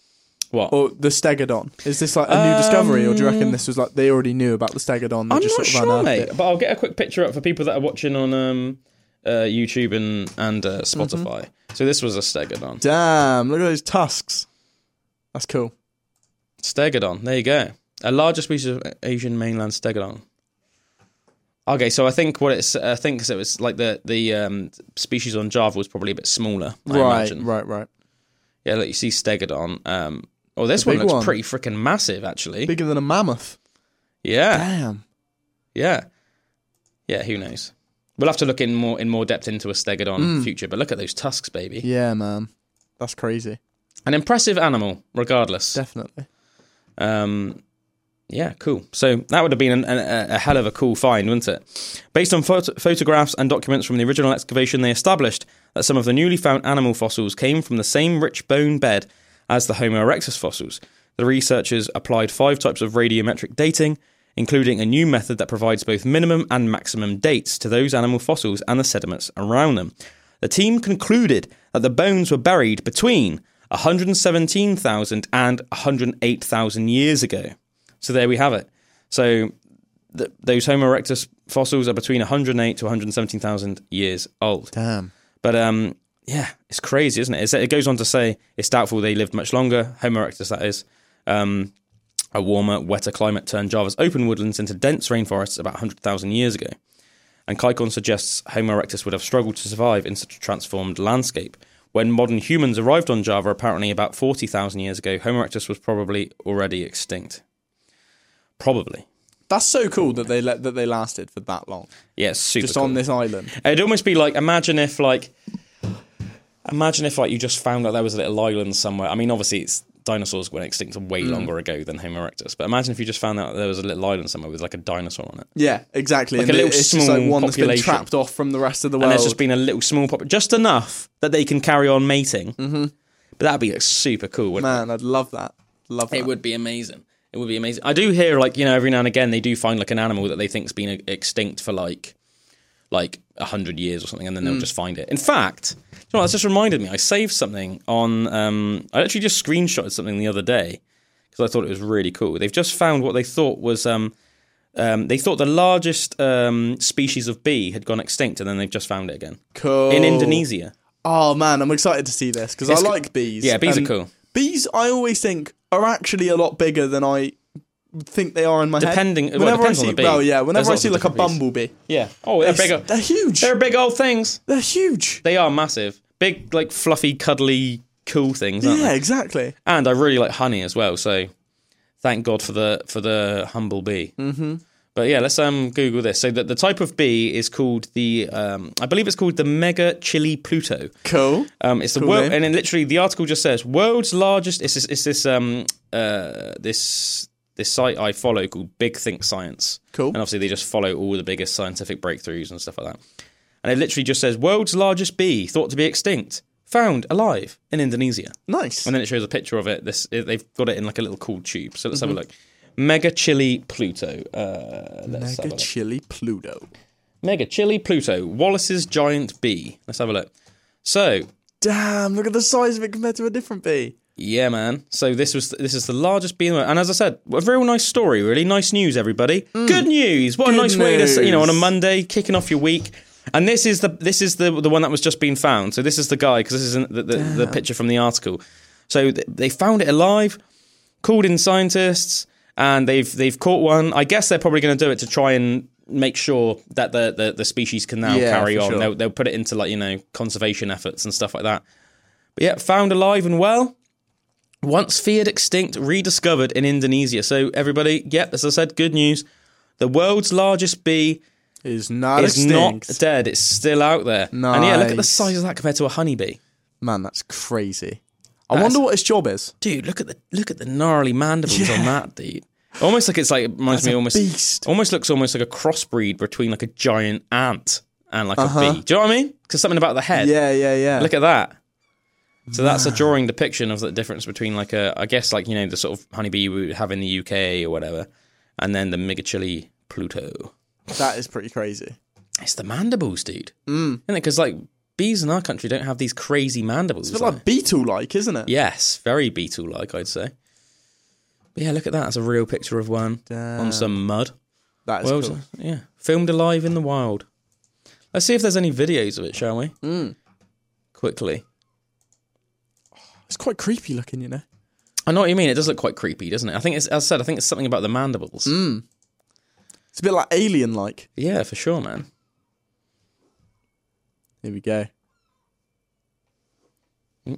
what? Or the Stegodon? Is this like a new discovery, or do you reckon this was like they already knew about the Stegodon? They I'm just not sort of sure, unearthed mate. it? But I'll get a quick picture up for people that are watching on um, uh, YouTube and and uh, Mm-hmm. Spotify. So this was a stegodon. Damn! Look at those tusks. That's cool. Stegodon. There you go. A larger species of Asian mainland stegodon. Okay, so I think what it's I think it was like the the um, species on Java was probably a bit smaller. I right, imagine. right, right. Yeah, look, you see stegodon. Um, oh, this The one big looks one. pretty freaking massive, actually. Bigger than a mammoth. yeah, Damn. yeah, yeah. Who knows? We'll have to look in more in more depth into a stegodon in future. But look at those tusks, baby. Yeah, man. That's crazy. An impressive animal, regardless. Definitely. Um, yeah, cool. So that would have been an, a hell of a cool find, wouldn't it? Based on photo- photographs and documents from the original excavation, they established that some of the newly found animal fossils came from the same rich bone bed as the Homo erectus fossils. The researchers applied five types of radiometric dating, including a new method that provides both minimum and maximum dates to those animal fossils and the sediments around them. The team concluded that the bones were buried between 117,000 and 108,000 years ago. So there we have it. So th- those Homo erectus fossils are between 108 to 117,000 years old. Damn. But um, yeah, it's crazy, isn't it? It's, it goes on to say it's doubtful they lived much longer. Homo erectus, that is. Um, a warmer, wetter climate turned Java's open woodlands into dense rainforests about 100,000 years ago. And Ciochon suggests Homo erectus would have struggled to survive in such a transformed landscape. When modern humans arrived on Java, apparently about 40,000 years ago, Homo erectus was probably already extinct. Probably. That's so cool that they let that they lasted for that long, Yeah, it's super just cool. on this island. It'd almost be like imagine if like imagine if like you just found out there was a little island somewhere. I mean, obviously it's dinosaurs went extinct way Mm. longer ago than Homo erectus, but imagine if you just found out there was a little island somewhere with like a dinosaur on it. Yeah, exactly. Like and a little it's just like small one that's been population. trapped off from the rest of the world. And there's just been a little small pop, just enough that they can carry on mating. Mm-hmm. But that'd be like, super cool, wouldn't it? Man, I'd love that. Love that. It would be amazing. It would be amazing. I do hear like you know every now and again they do find like an animal that they think's been uh, extinct for like like a hundred years or something, and then they'll just find it. In fact, you know, what, that's just reminded me. I saved something on. Um, I actually just screenshotted something the other day because I thought it was really cool. They've just found what they thought was. Um, um, they thought the largest um, species of bee had gone extinct, and then they've just found it again cool. in Indonesia. Oh man, I'm excited to see this because I like bees. Yeah, bees are cool. Bees, I always think are actually a lot bigger than I think they are in my Depending- head. well, Whenever depends I see, well, yeah, whenever I see like a bees. bumblebee, Yeah. Oh, they're they're, big. they're huge. They're big old things. They're huge. They are massive. Big, like fluffy, cuddly, cool things, aren't Yeah, they? exactly. And I really like honey as well. So thank God for the for the humble bee. Mm-hmm. But yeah, let's um Google this. So the, the type of bee is called the um I believe it's called the Megachile pluto. Cool. Um, it's the Cool world, and then literally the article just says world's largest. It's this, it's this um uh this this site I follow called Big Think Science. Cool. And obviously they just follow all the biggest scientific breakthroughs and stuff like that. And it literally just says world's largest bee thought to be extinct, found alive in Indonesia. Nice. And then it shows a picture of it. This it, they've got it in like a little cool tube. So let's have a look. Megachile pluto. Uh, Megachile pluto. Mega Chili Pluto. Wallace's giant bee. Let's have a look. So Damn, look at the size of it compared to a different bee. Yeah, man. So this was this is the largest bee in the world, and as I said, a real nice story. Really nice news, everybody. Good news. What a Good nice way to you know on a. Monday kicking off your week. And this is the this is the the one that was just being found. So this is the guy because this isn't the, the, the picture from the article. So th- they found it alive, called in scientists, and they've they've caught one. I guess they're probably going to do it to try and make sure that the the, the species can now Yeah, carry on. sure. They'll, they'll put it into like you know conservation efforts and stuff like that. But yeah, found alive and well once feared extinct, rediscovered in Indonesia. So everybody, yep, as I said, good news. The world's largest bee Is not is extinct. not dead. It's still out there. Nice. And yeah, look at the size of that compared to a honeybee. Man, that's crazy. I That's- wonder what his job is. Dude, look at the look at the gnarly mandibles on that, dude. Almost like it's like it reminds That's me a almost beast. almost looks almost like a crossbreed between like a giant ant and like Uh-huh. a bee. Do you know what I mean? Because something about the head. Yeah, yeah, yeah. Look at that. So that's a drawing depiction of the difference between like a, I guess like you know the sort of honeybee we would have in the UK or whatever, and then the Megachile pluto. that is pretty crazy. It's the mandibles, dude. Mm. Isn't it? Because like bees in our country don't have these crazy mandibles. It's a bit like- like beetle-like, isn't it? yes, very beetle-like, I'd say. But yeah, look at that. That's a real picture of one on some mud. That is Well, cool. yeah, filmed alive in the wild. Let's see if there's any videos of it, shall we? Mm. Quickly. It's quite creepy looking, you know. I know what you mean. It does look quite creepy, doesn't it? I think it's, as I said, I think it's something about the mandibles. Mm. It's a bit like alien-like. Yeah, for sure, man. Here we go. Uh,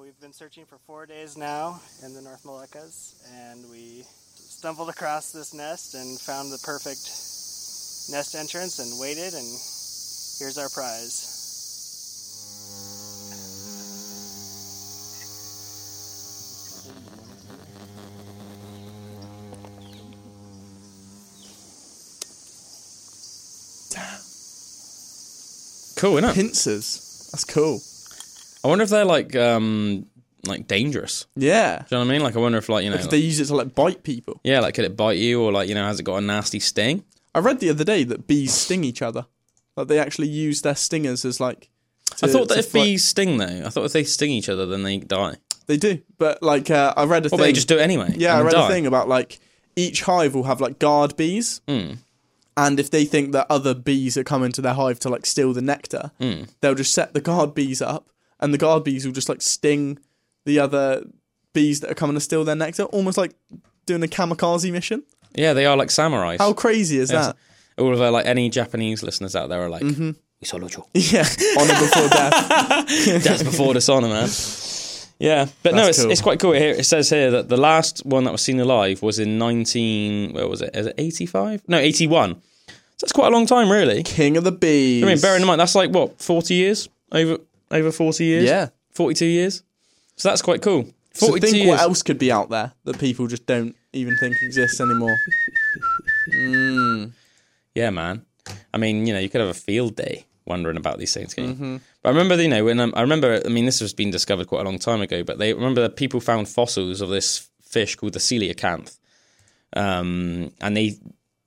we've been searching for four days now in the North Moluccas, and we stumbled across this nest and found the perfect nest entrance and waited, and here's our prize. Cool, isn't it? Pincers. That's cool. I wonder if they're like um like dangerous. Yeah. Do you know what I mean? Like I wonder if like you know, If they use it to like bite people. yeah, like could it bite you or like you know has it got a nasty sting? I read the other day that bees sting each other. Like they actually use their stingers as like. I to- thought that to if fight- bees sting though, I thought if they sting each other then they die. they do, but like uh, I read a Well, thing. they just do it anyway. Yeah, I and read die. a thing about like each hive will have like guard bees. And if they think that other bees are coming to their hive to like steal the nectar, Hmm. they'll just set the guard bees up, and the guard bees will just like sting the other bees that are coming to steal their nectar, almost like doing a kamikaze mission. Yeah, they are like samurais. How crazy is that? All of our, like any Japanese listeners out there are like, Mm-hmm. "We saw Lucho." <laughs> Yeah, honor before <laughs> death. That's before dishonor, man. Yeah, but no, it's, cool. it's quite cool. Here it says here that the last one that was seen alive was in nineteen. Where was it? Is it eighty five? No, eighty one. That's quite a long time, really. King of the bees. I mean, bearing in mind that's like what forty years over over forty years. Yeah. forty two years. So that's quite cool. So think years. what else could be out there that people just don't even think exists anymore. Yeah, man. I mean, you know, you could have a field day wondering about these things. Mm-hmm. But I remember, you know, when um, I remember, I mean, this has been discovered quite a long time ago. But they remember that people found fossils of this fish called the coelacanth, um, and they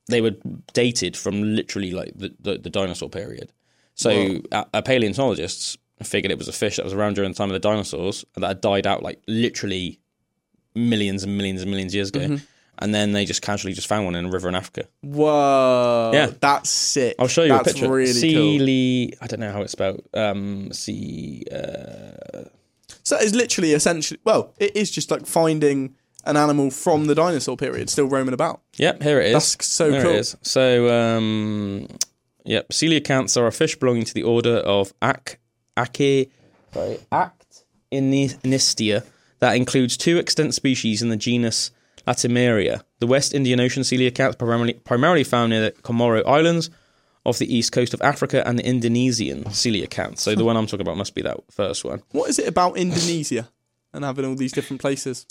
they were dated from literally like the, the, the dinosaur period. So a, a paleontologists figured it was a fish that was around during the time of the dinosaurs and that had died out like literally millions and millions and millions of years ago. Mm-hmm. And then they just casually just found one in a river in Africa. Whoa. Yeah. That's sick. I'll show you That's a picture. really C cool. I don't know how it's spelled. Um, C. Uh, So it's literally essentially, well, it is just like finding an animal from the dinosaur period still roaming about. yep, here it is. That's so there cool. It is. So, um, yep, coelacanths are a fish belonging to the order of Ac, Ache, sorry, Actinistia that includes two extant species in the genus Latimeria. The West Indian Ocean coelacanth primarily primarily found near the Comoro Islands. Off the east coast of Africa and the Indonesian coelacanth. So the one I'm talking about must be that first one. What is it about Indonesia and having all these different places?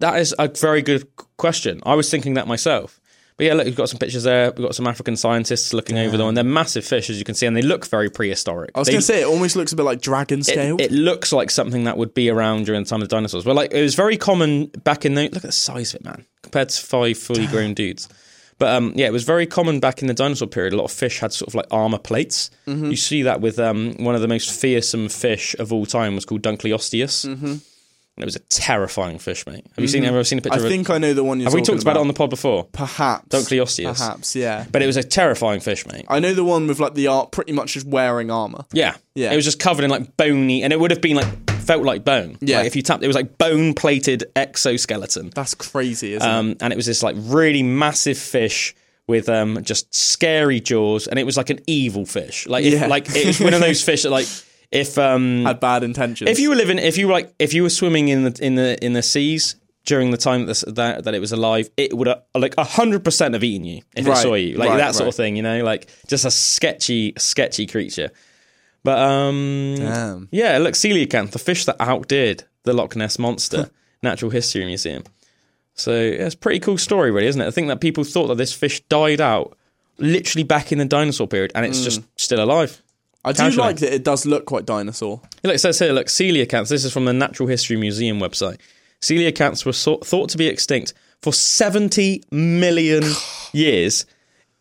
That is a very good question. I was thinking that myself. But yeah, look, we've got some pictures there. We've got some African scientists looking over them, and they're massive fish, as you can see, and they look very prehistoric. I was going to say, it almost looks a bit like dragon scale. it, it looks like something that would be around during the time of the dinosaurs. Well, like it was very common back in the look at the size of it, man, compared to five fully <sighs> grown dudes. But um, yeah, it was very common back in the dinosaur period. A lot of fish had sort of like armor plates. Mm-hmm. You see that with um, one of the most fearsome fish of all time was called Dunkleosteus. Mm-hmm. And it was a terrifying fish, mate. Have you seen? Ever seen a picture I of think I know the one you're Have we talked about it on the pod before? Perhaps. Dunkleosteus. Perhaps, yeah. But it was a terrifying fish, mate. I know the one with like the art pretty much just wearing armor. Yeah, Yeah. It was just covered in like bony, and it would have been like felt like bone. Yeah. Like, if you tapped, it was like bone plated exoskeleton. That's crazy, isn't it? Um, and it was this like really massive fish with um just scary jaws, and it was like an evil fish. Like if, Yeah. like it was one of those <laughs> fish that like if um Had bad intentions. if you were living if you were like if you were swimming in the in the in the seas during the time that that, that it was alive, it would uh, like hundred percent have eaten you if it saw you, like right, that sort right. of thing. You know, like just a sketchy sketchy creature. But um, Damn. yeah, look, coelacanth, the fish that outdid the Loch Ness monster, <laughs> Natural History Museum. So yeah, it's a pretty cool story, really, isn't it? I think that people thought that this fish died out literally back in the dinosaur period, and it's just still alive. I do casually. like that it does look quite dinosaur. Look, it says here, look, coelacanths. This is from the Natural History Museum website. Coelacanths were so- thought to be extinct for 70 million <sighs> years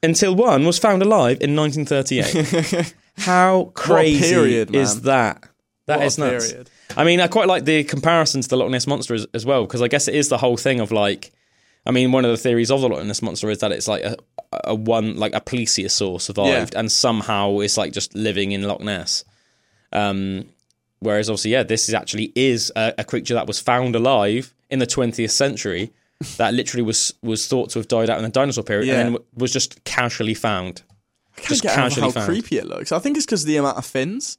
until one was found alive in 1938. <laughs> How crazy period, is that? That What a nuts. period. I mean, I quite like the comparison to the Loch Ness monster as, as well because I guess it is the whole thing of like. I mean, one of the theories of the Loch Ness monster is that it's like a, a one like a plesiosaur survived and somehow it's like just living in Loch Ness. Um, whereas obviously, yeah, this is actually is a, a creature that was found alive in the 20th century that literally was was thought to have died out in the dinosaur period Yeah. and then w- was just casually found. I can't Just get casually how found. creepy it looks. I think it's because of the amount of fins.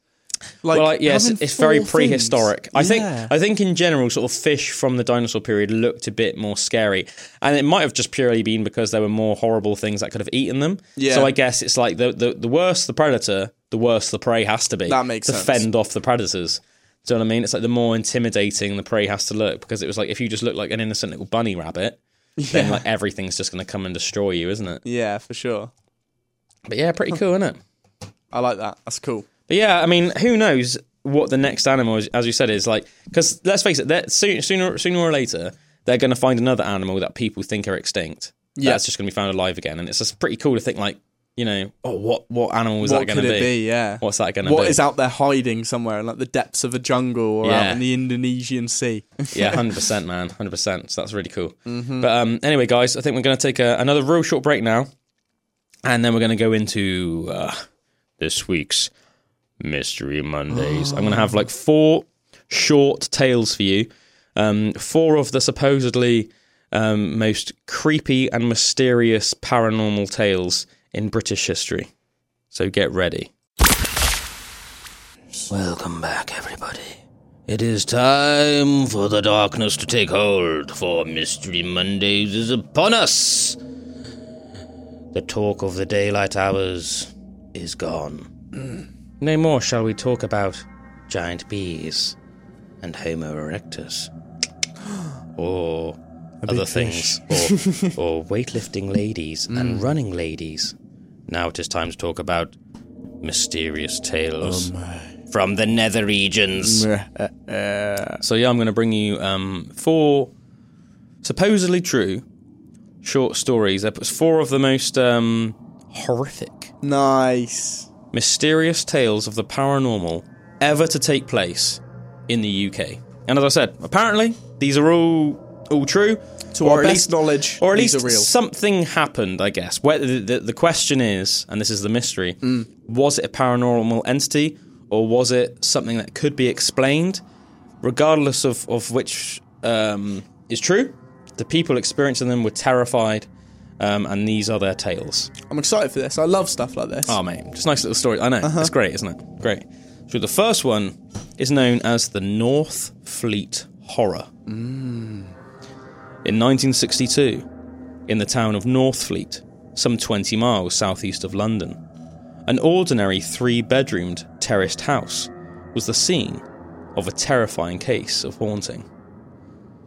Like, well, like, yes, it's very prehistoric. I think. I think in general, sort of fish from the dinosaur period looked a bit more scary, and it might have just purely been because there were more horrible things that could have eaten them. Yeah. So I guess it's like the the, the worse the predator, the worse the prey has to be. That makes to sense. fend off the predators. Do you know what I mean? It's like the more intimidating the prey has to look because it was like if you just look like an innocent little bunny rabbit, <laughs> then like everything's just going to come and destroy you, isn't it? Yeah, for sure. But yeah, pretty cool, isn't it? I like that. That's cool. But yeah, I mean, who knows what the next animal, is, as you said, is like? Because let's face it, that sooner, sooner, sooner or later, they're going to find another animal that people think are extinct. Yeah. That's just going to be found alive again, and it's just pretty cool to think like, you know, oh, what what animal is what that going to it be? Yeah. What's that going to be? is out there hiding somewhere in like the depths of a jungle or Yeah. out in the Indonesian Sea? <laughs> yeah, hundred percent, man, hundred percent. So that's really cool. Mm-hmm. But um, anyway, guys, I think we're going to take a, another real short break now, and then we're going to go into uh, this week's Mystery Mondays. I'm going to have like four short tales for you. Um, four of the supposedly um, most creepy and mysterious paranormal tales in British history. So get ready. Welcome back, everybody. It is time for the darkness to take hold, for Mystery Mondays is upon us. The talk of the daylight hours is gone. No more shall we talk about giant bees and Homo erectus. <gasps> Or other things. Or, <laughs> or weightlifting ladies and running ladies. Now it is time to talk about mysterious tales from the nether regions. <laughs> So yeah, I'm going to bring you um, four supposedly true short stories. There was four of the most um, horrific, nice. Mysterious tales of the paranormal ever to take place in the UK. And as I said, apparently these are all all true. To or our at best least- knowledge, or at least something happened. I guess. Where the, the, the question is, and this is the mystery: Mm. was it a paranormal entity, or was it something that could be explained? Regardless of of which um, is true, the people experiencing them were terrified, um, and these are their tales. I'm excited for this. I love stuff like this. Oh, mate, just nice little story. I know Uh-huh. it's great, isn't it? Great. So the first one is known as the North Fleet Horror. In 1962, in the town of Northfleet, some 20 miles southeast of London, an ordinary three-bedroomed terraced house was the scene of a terrifying case of haunting.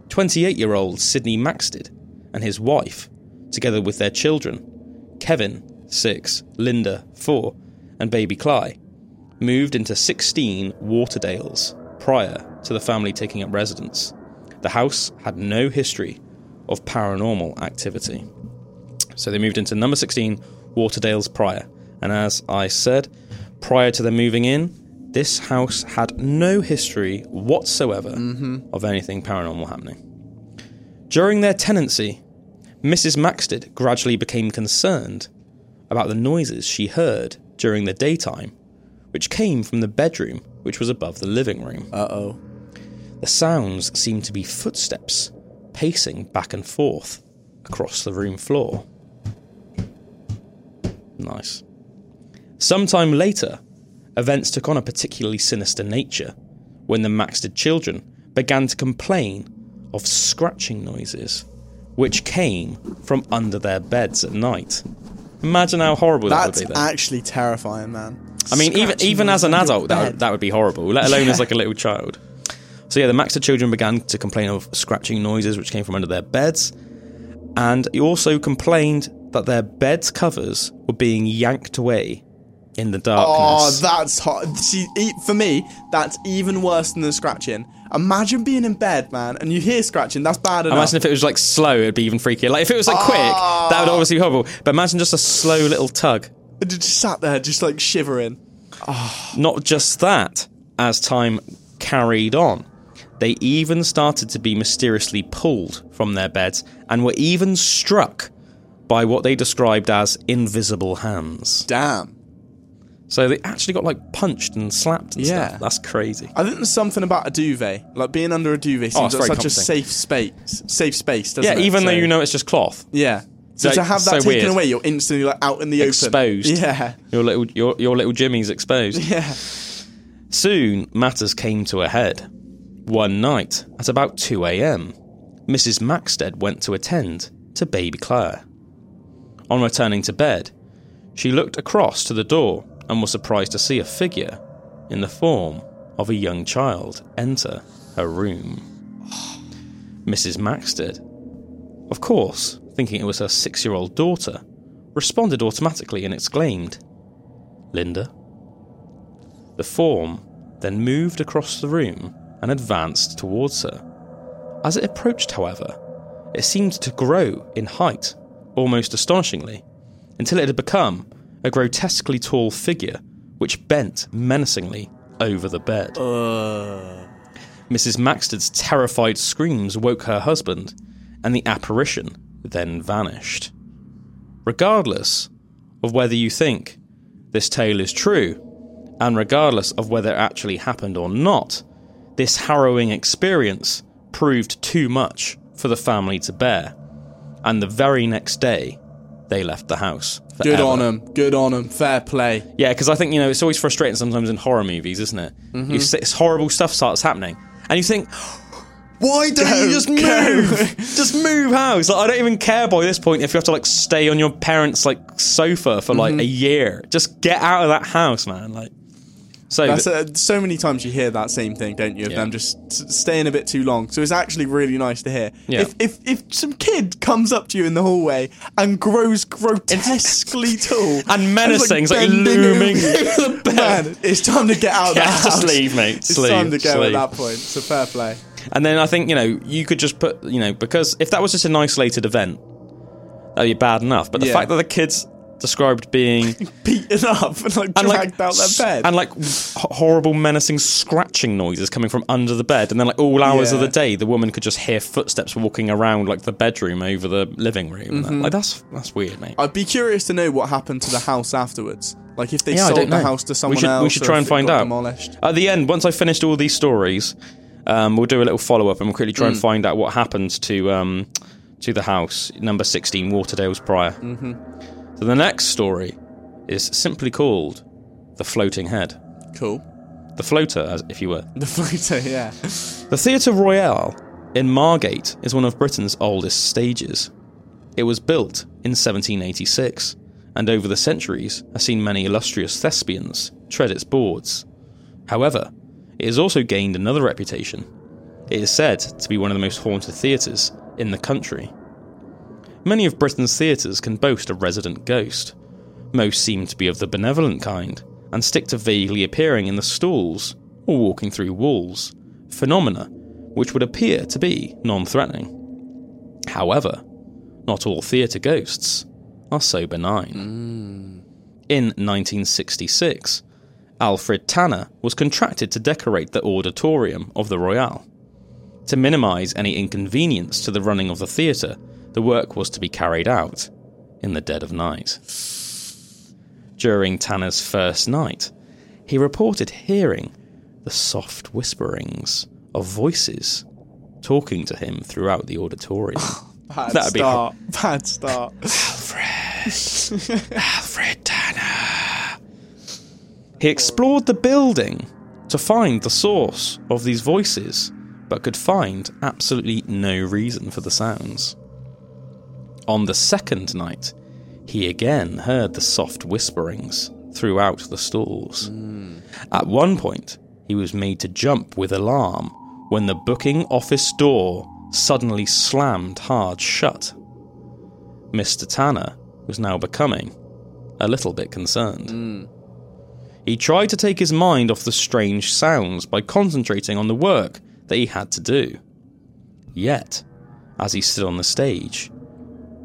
28-year-old Sidney Maxted and his wife, together with their children, Kevin, 6, Linda, 4, and baby Cly, moved into 16 Waterdales prior to the family taking up residence. The house had no history of paranormal activity. So they moved into number 16 Waterdales prior. And as I said, prior to them moving in, this house had no history whatsoever mm-hmm. of anything paranormal happening. During their tenancy, Mrs. Maxted gradually became concerned about the noises she heard during the daytime, which came from the bedroom which was above the living room. Uh oh. The sounds seemed to be footsteps pacing back and forth across the room floor. Nice. Sometime later, events took on a particularly sinister nature when the Maxted children began to complain of scratching noises, which came from under their beds at night. Imagine how horrible That's that would be. Then. actually terrifying, man. I mean, even Scratching even as an adult, that would, that would be horrible. Let alone as like a little child. So yeah, the Maxted children began to complain of scratching noises which came from under their beds, and he also complained that their beds covers were being yanked away in the darkness. Oh, that's hot. See, for me, that's even worse than the scratching. Imagine being in bed, man, and you hear scratching. That's bad enough. Imagine if it was like slow, it'd be even freakier. Like if it was like quick, that would ah. obviously be horrible. But imagine just a slow little tug. And you just sat there, just like shivering. Ah. Not just that, as time carried on, they even started to be mysteriously pulled from their beds and were even struck by what they described as invisible hands. Damn. So they actually got like punched and slapped and Yeah. stuff. That's crazy. I think there's something about a duvet, like being under a duvet, Oh, seems it's like such a safe space. Safe space, doesn't Yeah, it? even though you know it's just cloth. Yeah. So Like, to have that so taken weird. away, you're instantly like out in the Exposed. open. Exposed. Yeah. Your little your, your little Jimmy's exposed. <laughs> Yeah. Soon, matters came to a head. One night, at about 2 a.m., Mrs. Maxted went to attend to baby Claire. On returning to bed, she looked across to the door and was surprised to see a figure in the form of a young child enter her room. Mrs. Maxted, of course, thinking it was her six year old daughter, responded automatically and exclaimed, Linda? The form then moved across the room and advanced towards her. As it approached, however, it seemed to grow in height, almost astonishingly, until it had become a grotesquely tall figure which bent menacingly over the bed. Uh. Mrs. Maxted's terrified screams woke her husband, and the apparition then vanished. Regardless of whether you think this tale is true, and regardless of whether it actually happened or not, this harrowing experience proved too much for the family to bear, and the very next day, they left the house. Good on them. Good on them. Fair play. Yeah, because I think you know it's always frustrating sometimes in horror movies, isn't it? Mm-hmm. You see, horrible stuff starts happening, and you think, <gasps> why don't Go, you just move? <laughs> just move house. Like I don't even care by this point if you have to like stay on your parents' like sofa for Mm-hmm. like a year. Just get out of that house, man. Like so. That's uh, so many times you hear that same thing, don't you? Of Yeah. them just s- staying a bit too long. So it's actually really nice to hear. Yeah. If, if if some kid comes up to you in the hallway and grows grotesquely tall <laughs> and menacing, it's like bending looming over <laughs> the <laughs> bed. man, it's time to get out of Yeah, just leave, mate. It's leave, time to go at that point. So fair play. And then I think, you know, you could just put, you know, because if that was just an isolated event, that'd be bad enough. But the Yeah. fact that the kids described being <laughs> Beaten up and like and dragged like out their bed. and like h- horrible, menacing scratching noises coming from under the bed, and then like all hours of the day, the woman could just hear footsteps walking around like the bedroom over the living room. Mm-hmm. Like that's that's weird, mate. I'd be curious to know what happened to the house afterwards. Like if they Yeah, sold the know. house to We someone should- we should try and find out. Demolished. At the end, once I finished all these stories, um, we'll do a little follow up and we'll quickly try Mm. and find out what happened to um, to the house number sixteen, Waterdale's Prior. Mm-hmm. So the next story is simply called the Floating Head, Cool. the floater, as if you were. The floater, yeah. The Theatre Royal in Margate is one of Britain's oldest stages. It was built in 1786 and over the centuries has seen many illustrious thespians tread its boards. However, it has also gained another reputation. It is said to be one of the most haunted theatres in the country. Many of Britain's theatres can boast a resident ghost. Most seem to be of the benevolent kind and stick to vaguely appearing in the stalls or walking through walls, phenomena which would appear to be non threatening. However, not all theatre ghosts are so benign. Hmm. In 1966, Alfred Tanner was contracted to decorate the auditorium of the Royal. To minimise any inconvenience to the running of the theatre, the work was to be carried out in the dead of night. During Tanner's first night, he reported hearing the soft whisperings of voices talking to him throughout the auditorium. <laughs> Bad That'd be start. Bad start. Alfred. Alfred Tanner. He explored the building to find the source of these voices, but could find absolutely no reason for the sounds. On the second night, he again heard the soft whisperings throughout the stalls. At one point, he was made to jump with alarm when the booking office door suddenly slammed hard shut. Mr. Tanner was now becoming a little bit concerned. He tried to take his mind off the strange sounds by concentrating on the work that he had to do. Yet, as he stood on the stage,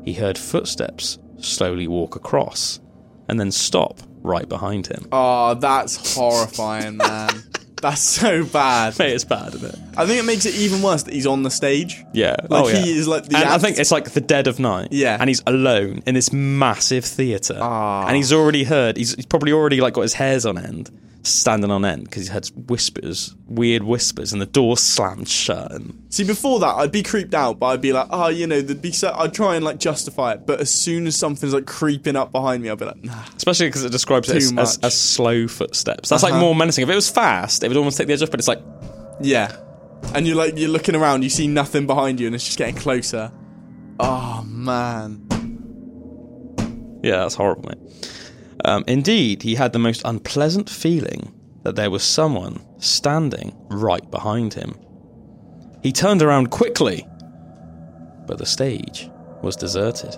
he heard footsteps slowly walk across and then stop right behind him. Oh, that's horrifying, <laughs> man. That's so bad. Mate, it's bad, isn't it? I think it makes it even worse that he's on the stage. Yeah. Like oh, yeah. he is like the. and I think it's like the dead of night. Yeah. And he's alone in this massive theatre. Ah. And he's already heard, he's, he's probably already like got his hairs on end, standing on end, because he had whispers, weird whispers, and the door slammed shut. And See, before that, I'd be creeped out, but I'd be like, oh, you know, there'd be so. I'd try and like justify it, but as soon as something's like creeping up behind me, I'd be like, nah. especially because it describes it as, as, as slow footsteps. That's like Uh-huh. more menacing. If it was fast, it would almost take the edge off, but it's like, Yeah. And you're like, you're looking around, you see nothing behind you, and it's just getting closer. Oh man. yeah, that's horrible, mate. Um, indeed, he had the most unpleasant feeling that there was someone standing right behind him. He turned around quickly, but the stage was deserted.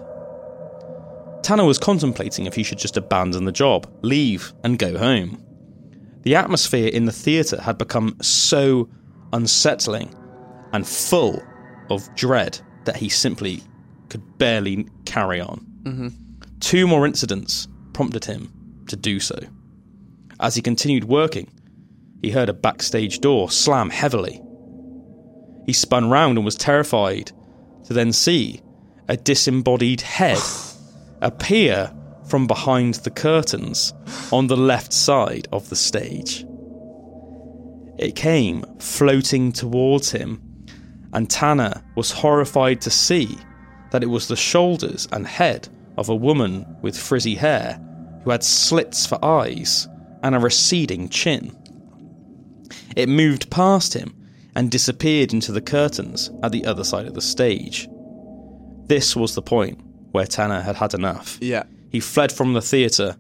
Tanner was contemplating if he should just abandon the job, leave, and go home. The atmosphere in the theatre had become so unsettling and full of dread that he simply could barely carry on. Two more incidents prompted him to do so. As he continued working, he heard a backstage door slam heavily. He spun round and was terrified to then see a disembodied head appear from behind the curtains on the left side of the stage. It came floating towards him, and Tanner was horrified to see that it was the shoulders and head of a woman with frizzy hair who had slits for eyes and a receding chin. It moved past him and disappeared into the curtains at the other side of the stage. This was the point where Tanner had had enough. Yeah. He fled from the theatre,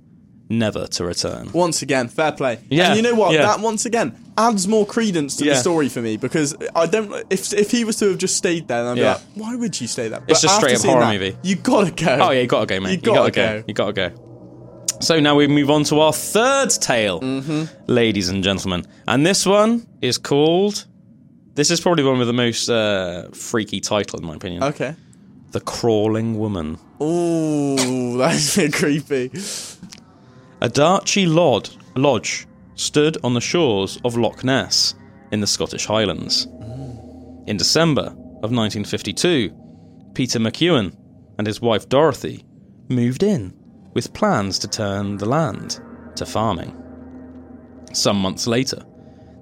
never to return. Once again, fair play. Yeah, And you know what? yeah. That once again adds more credence to Yeah. the story for me because I don't. If if he was to have just stayed there, then I'd be Yeah. like, why would you stay there? It's But just straight up horror that, movie. You gotta go. Oh yeah, you gotta go, mate. You You gotta, gotta go. go. You gotta go. So now we move on to our third tale, Mm-hmm. ladies and gentlemen, and this one is called. This is probably one with the most uh, freaky title, in my opinion. Okay. The Crawling Woman. Ooh, that's a bit creepy. Ardachie Lod- Lodge stood on the shores of Loch Ness in the Scottish Highlands. In December of 1952, Peter McEwen and his wife Dorothy moved in with plans to turn the land to farming. Some months later,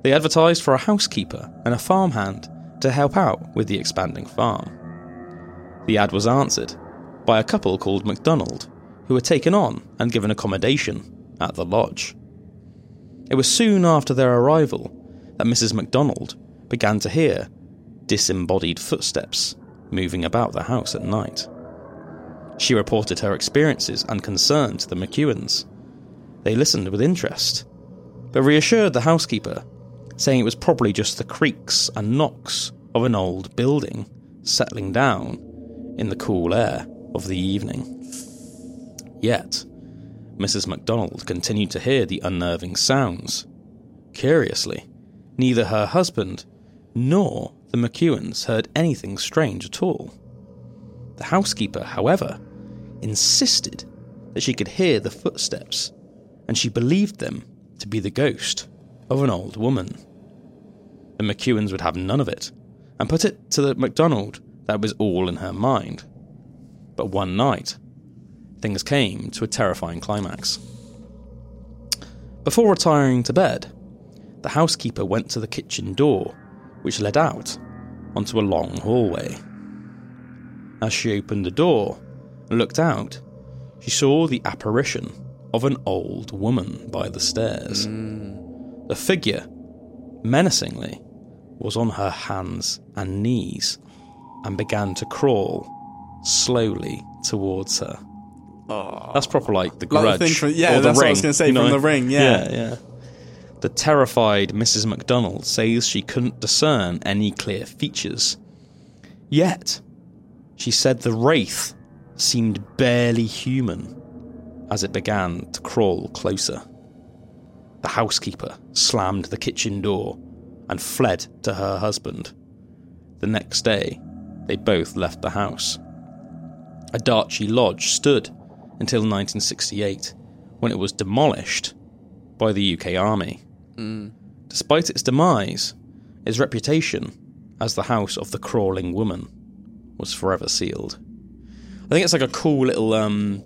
they advertised for a housekeeper and a farmhand to help out with the expanding farm. The ad was answered by a couple called MacDonald, who were taken on and given accommodation at the lodge. It was soon after their arrival that Mrs. MacDonald began to hear disembodied footsteps moving about the house at night. She reported her experiences and concern to the McEwens. They listened with interest, but reassured the housekeeper, saying it was probably just the creaks and knocks of an old building settling down in the cool air of the evening. Yet, Mrs. MacDonald continued to hear the unnerving sounds. Curiously, neither her husband nor the McEwens heard anything strange at all. The housekeeper, however, insisted that she could hear the footsteps, and she believed them to be the ghost of an old woman. The McEwens would have none of it, and put it to the MacDonald that was all in her mind. But one night, things came to a terrifying climax. Before retiring to bed, the housekeeper went to the kitchen door, which led out onto a long hallway. As she opened the door and looked out, she saw the apparition of an old woman by the stairs. The figure, menacingly, was on her hands and knees and began to crawl slowly towards her. That's proper like the Like grudge. the from- yeah, or the that's what I ring, was gonna say, you from? The Ring, yeah. yeah, yeah. The terrified Mrs. MacDonald says she couldn't discern any clear features. Yet, she said the wraith seemed barely human as it began to crawl closer. The housekeeper slammed the kitchen door and fled to her husband. The next day, they both left the house. Ardachie Lodge stood until 1968, when it was demolished by the UK Army. Hmm. Despite its demise, its reputation as the house of the crawling woman was forever sealed. I think it's like a cool little um,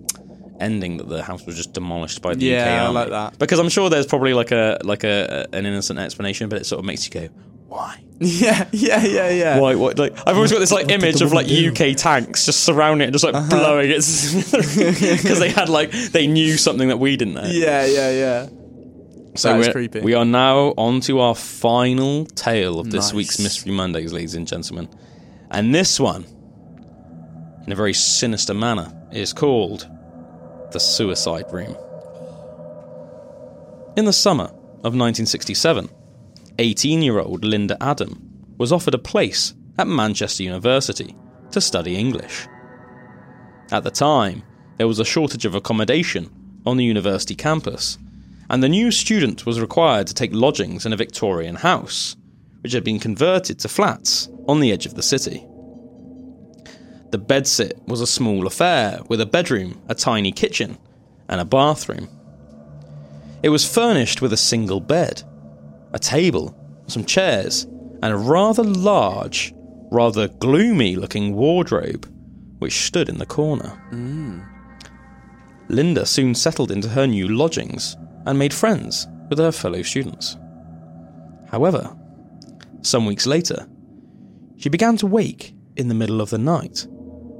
ending that the house was just demolished by the Yeah, UK I Army. like that. because I'm sure there's probably like a like a an innocent explanation, but it sort of makes you go, why? <laughs> Yeah, yeah, yeah, yeah. Why? What? Like I've always got this like image of like? UK tanks just surrounding it, and just like blowing it <laughs> because they had like they knew something that we didn't know. Yeah, yeah, yeah. So That is we're- creepy. we are now on to our final tale of this Nice. week's Mystery Mondays, ladies and gentlemen. And this one, in a very sinister manner, is called The Suicide Room. In the summer of 1967, 18 year old Linda Adam was offered a place at Manchester University to study English. At the time, there was a shortage of accommodation on the university campus, and the new student was required to take lodgings in a Victorian house, which had been converted to flats on the edge of the city. The bedsit was a small affair with a bedroom, a tiny kitchen, and a bathroom. It was furnished with a single bed, a table, some chairs, and a rather large, rather gloomy looking wardrobe which stood in the corner. Hmm. Linda soon settled into her new lodgings and made friends with her fellow students. However, some weeks later, she began to wake in the middle of the night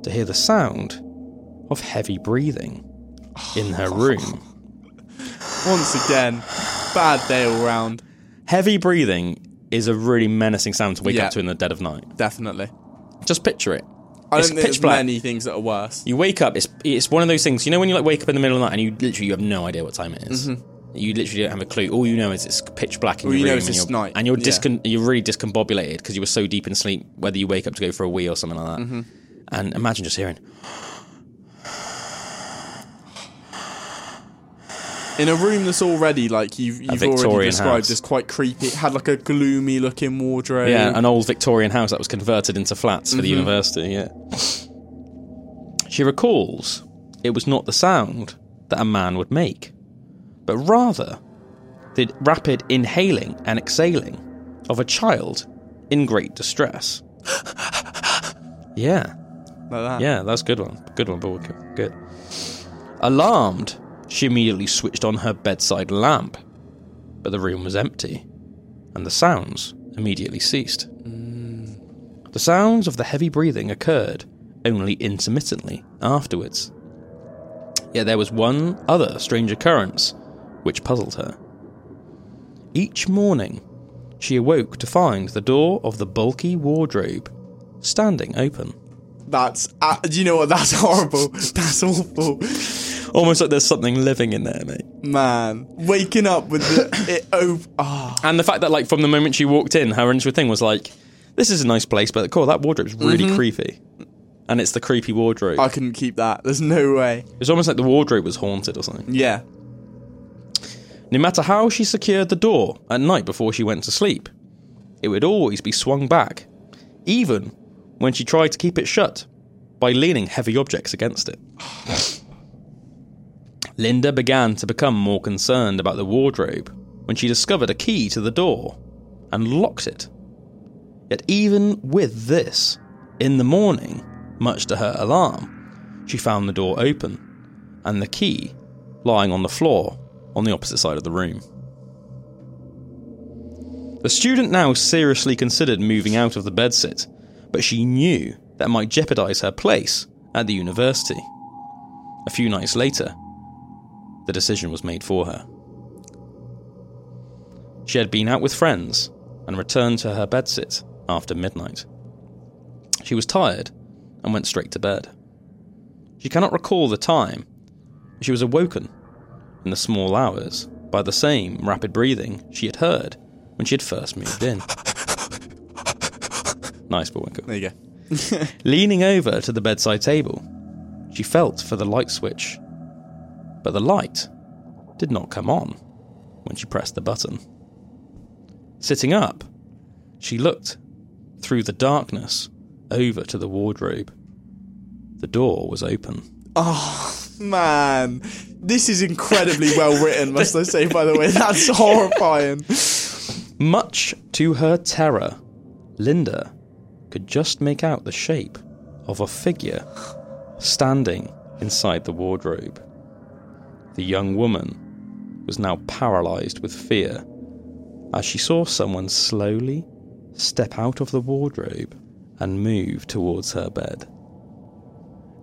to hear the sound of heavy breathing in her room. <laughs> Once again, bad day all round. Heavy breathing is a really menacing sound to wake Yeah. up to in the dead of night. Definitely. Just picture it. I It's don't think pitch there's black. many things that are worse. You wake up. It's it's one of those things. You know when you like wake up in the middle of the night and you literally you have no idea what time it is? You literally don't have a clue. All you know is it's pitch black in Mm-hmm. All your you know room is and it's you're, night. and you're Yeah. discon- you're really discombobulated because you were so deep in sleep. Whether you wake up to go for a wee or something like that, Mm-hmm. And imagine just hearing. In a room that's already like you've, you've already described house. as quite creepy. It had like a gloomy looking wardrobe. Yeah, an old Victorian house that was converted into flats for the Mm-hmm. university. Yeah. She recalls it was not the sound that a man would make, but rather the rapid inhaling and exhaling of a child in great distress. yeah, like that. yeah, that's a good one. Good one, Paul. Good. Alarmed, she immediately switched on her bedside lamp, but the room was empty, and the sounds immediately ceased. Mm. The sounds of the heavy breathing occurred only intermittently afterwards. Yet there was one other strange occurrence which puzzled her. Each morning, she awoke to find the door of the bulky wardrobe standing open. That's uh, do you know what? That's <laughs> horrible. That's awful, Almost like there's something living in there, mate. man. Waking up with the <laughs> it op- ah. And the fact that, like, from the moment she walked in, her initial thing was like, "This is a nice place, but cool, that wardrobe's really creepy." And it's the creepy wardrobe. I couldn't keep that. There's no way. it's almost like the wardrobe was haunted or something. Yeah. No matter how she secured the door at night before she went to sleep, it would always be swung back, even when she tried to keep it shut by leaning heavy objects against it. Linda began to become more concerned about the wardrobe when she discovered a key to the door and locked it. Yet, even with this, in the morning, much to her alarm, she found the door open and the key lying on the floor on the opposite side of the room. The student now seriously considered moving out of the bedsit, but she knew that might jeopardize her place at the university. A few nights later, the decision was made for her. She had been out with friends and returned to her bedsit after midnight. She was tired and went straight to bed. She cannot recall the time. She was awoken in the small hours by the same rapid breathing she had heard when she had first moved in. Nice, Bullwinkle. There you go. <laughs> <laughs> Leaning over to the bedside table, she felt for the light switch, but the light did not come on when she pressed the button. Sitting up, she looked through the darkness over to the wardrobe. The door was open. Oh, man, this is incredibly well written, must I say, by the way. That's horrifying. Much to her terror, Linda could just make out the shape of a figure standing inside the wardrobe. The young woman was now paralyzed with fear as she saw someone slowly step out of the wardrobe and move towards her bed.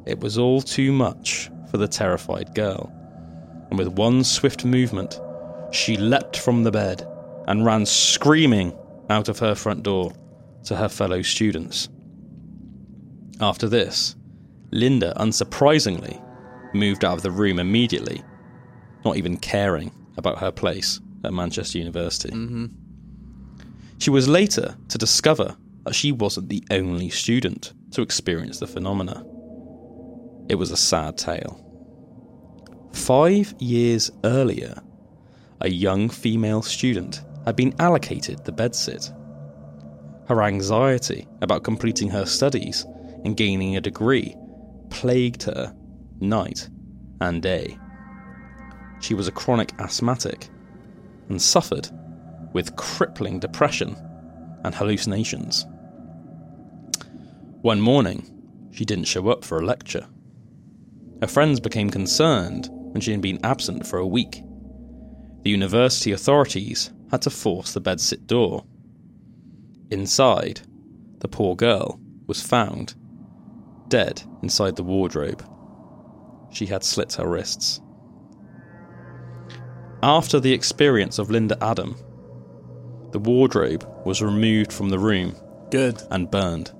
It was all too much for the terrified girl, and with one swift movement, she leapt from the bed and ran screaming out of her front door to her fellow students. After this, Linda, unsurprisingly, moved out of the room immediately, not even caring about her place at Manchester University. Mm-hmm. She was later to discover that she wasn't the only student to experience the phenomena. It was a sad tale. Five years earlier, a young female student had been allocated the bedsit. Her anxiety about completing her studies and gaining a degree plagued her night and day. she was a chronic asthmatic and suffered with crippling depression and hallucinations. One morning, she didn't show up for a lecture. Her friends became concerned when she had been absent for a week. The university authorities had to force the bedsit door. Inside, the poor girl was found, dead inside the wardrobe. She had slit her wrists. After the experience of Linda Adam, the wardrobe was removed from the room Good. and burned.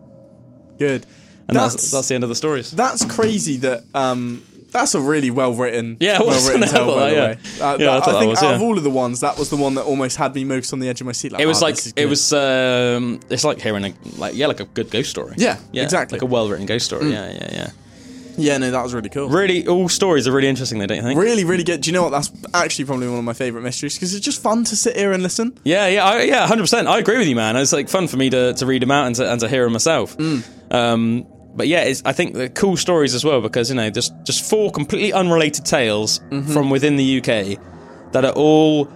Good. And that's, that's, the end of the stories. That's crazy. That um, that's a really well written, Yeah, well written <laughs> tale, by the yeah. way. Uh, Yeah, I that- thought I that think was, out yeah. of all of the ones, that was the one that almost had me most on the edge of my seat. Like, It was "Oh, like it was um it's like hearing a like yeah like a good ghost story. Yeah, yeah exactly. Mm. Like a well written ghost story. Yeah, yeah, yeah. Yeah, no, that was really cool. Really, all stories are really interesting. They don't you think? Really, really good. Do you know what? That's actually probably one of my favourite mysteries because it's just fun to sit here and listen. Yeah, yeah, I, yeah, hundred percent. I agree with you, man. It's like fun for me to, to read them out and to, and to hear them myself. Mm. Um, but yeah, it's, I think they're cool stories as well because you know just just four completely unrelated tales Mm-hmm. from within the UK that are all,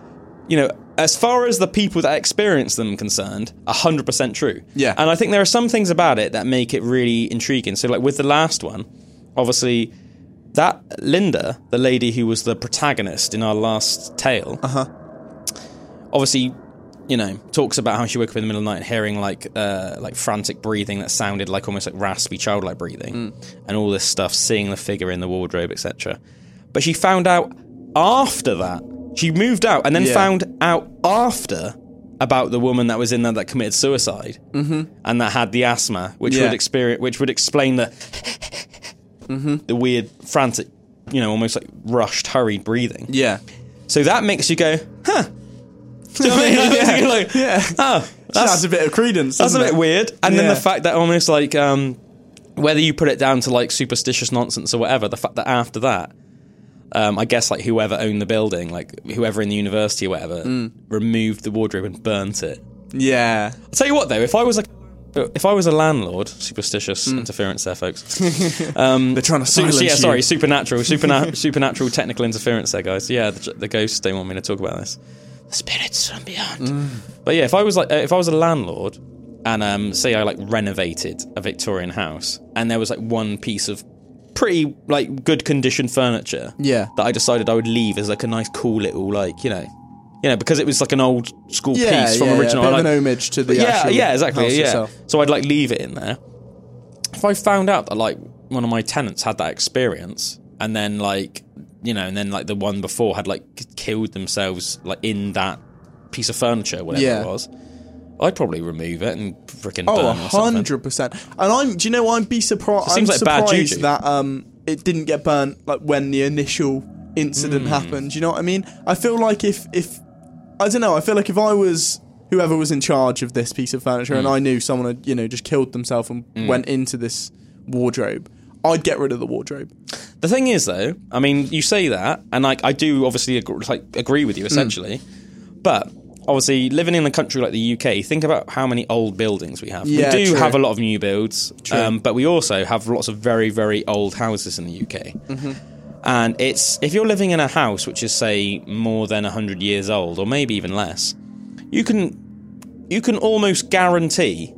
you know, as far as the people that experience them concerned, hundred percent true. Yeah. and I think there are some things about it that make it really intriguing. So like with the last one, obviously. That Linda, the lady who was the protagonist in our last tale, Uh-huh. obviously, you know, talks about how she woke up in the middle of the night and hearing like uh, like frantic breathing that sounded like almost like raspy childlike breathing, and all this stuff, seeing the figure in the wardrobe, etc. But she found out after that. She moved out and then Yeah. found out after about the woman that was in there that committed suicide mm-hmm. and that had the asthma, which Yeah. would experience, which would explain the the weird frantic, you know, almost like rushed, hurried breathing. Yeah. So that makes you go, huh? Do you know what I mean? <laughs> Yeah. Like, Yeah. oh, That's, that's a bit of credence. that's a bit it? weird. And then the fact that almost like um, whether you put it down to like superstitious nonsense or whatever, the fact that after that, um, I guess like whoever owned the building, like whoever in the university or whatever, Mm. removed the wardrobe and burnt it. Yeah. I'll tell you what though, if I was a if I was a landlord, superstitious Mm. interference there, folks. <laughs> Um, They're trying to Su- silence yeah, you. sorry, supernatural, superna- <laughs> supernatural technical interference there, guys. Yeah, the, the ghosts don't want me to talk about this. The spirits from beyond. Mm. But yeah, if I was like, uh, if I was a landlord, and um, say I like renovated a Victorian house, and there was like one piece of pretty like good condition furniture, Yeah. that I decided I would leave as like a nice, cool little like you know, you know, because it was like an old school Yeah, piece from yeah, yeah. original. A bit I of like- an homage to the yeah, actual yeah, exactly. house Yeah. itself. So I'd like leave it in there. If I found out that like one of my tenants had that experience, and then like you know, and then like the one before had like killed themselves like in that piece of furniture, whatever Yeah. it was, I'd probably remove it and freaking Oh, burn it or hundred percent. And I'm. Do you know? I'd be surprised. It seems I'm like bad juju. that um it didn't get burnt like when the initial incident Hmm. happened. Do you know what I mean? I feel like if if I don't know. I feel like if I was whoever was in charge of this piece of furniture Hmm. and I knew someone had you know just killed themselves and went into this wardrobe, I'd get rid of the wardrobe. The thing is, though, I mean, you say that, and like I do obviously agree, like agree with you essentially, but obviously living in a country like the UK, think about how many old buildings we have. Yeah, we do true. have a lot of new builds, True. um, but we also have lots of very very old houses in the UK. Mm-hmm. And it's if you're living in a house which is say more than hundred years old, or maybe even less, you can you can almost guarantee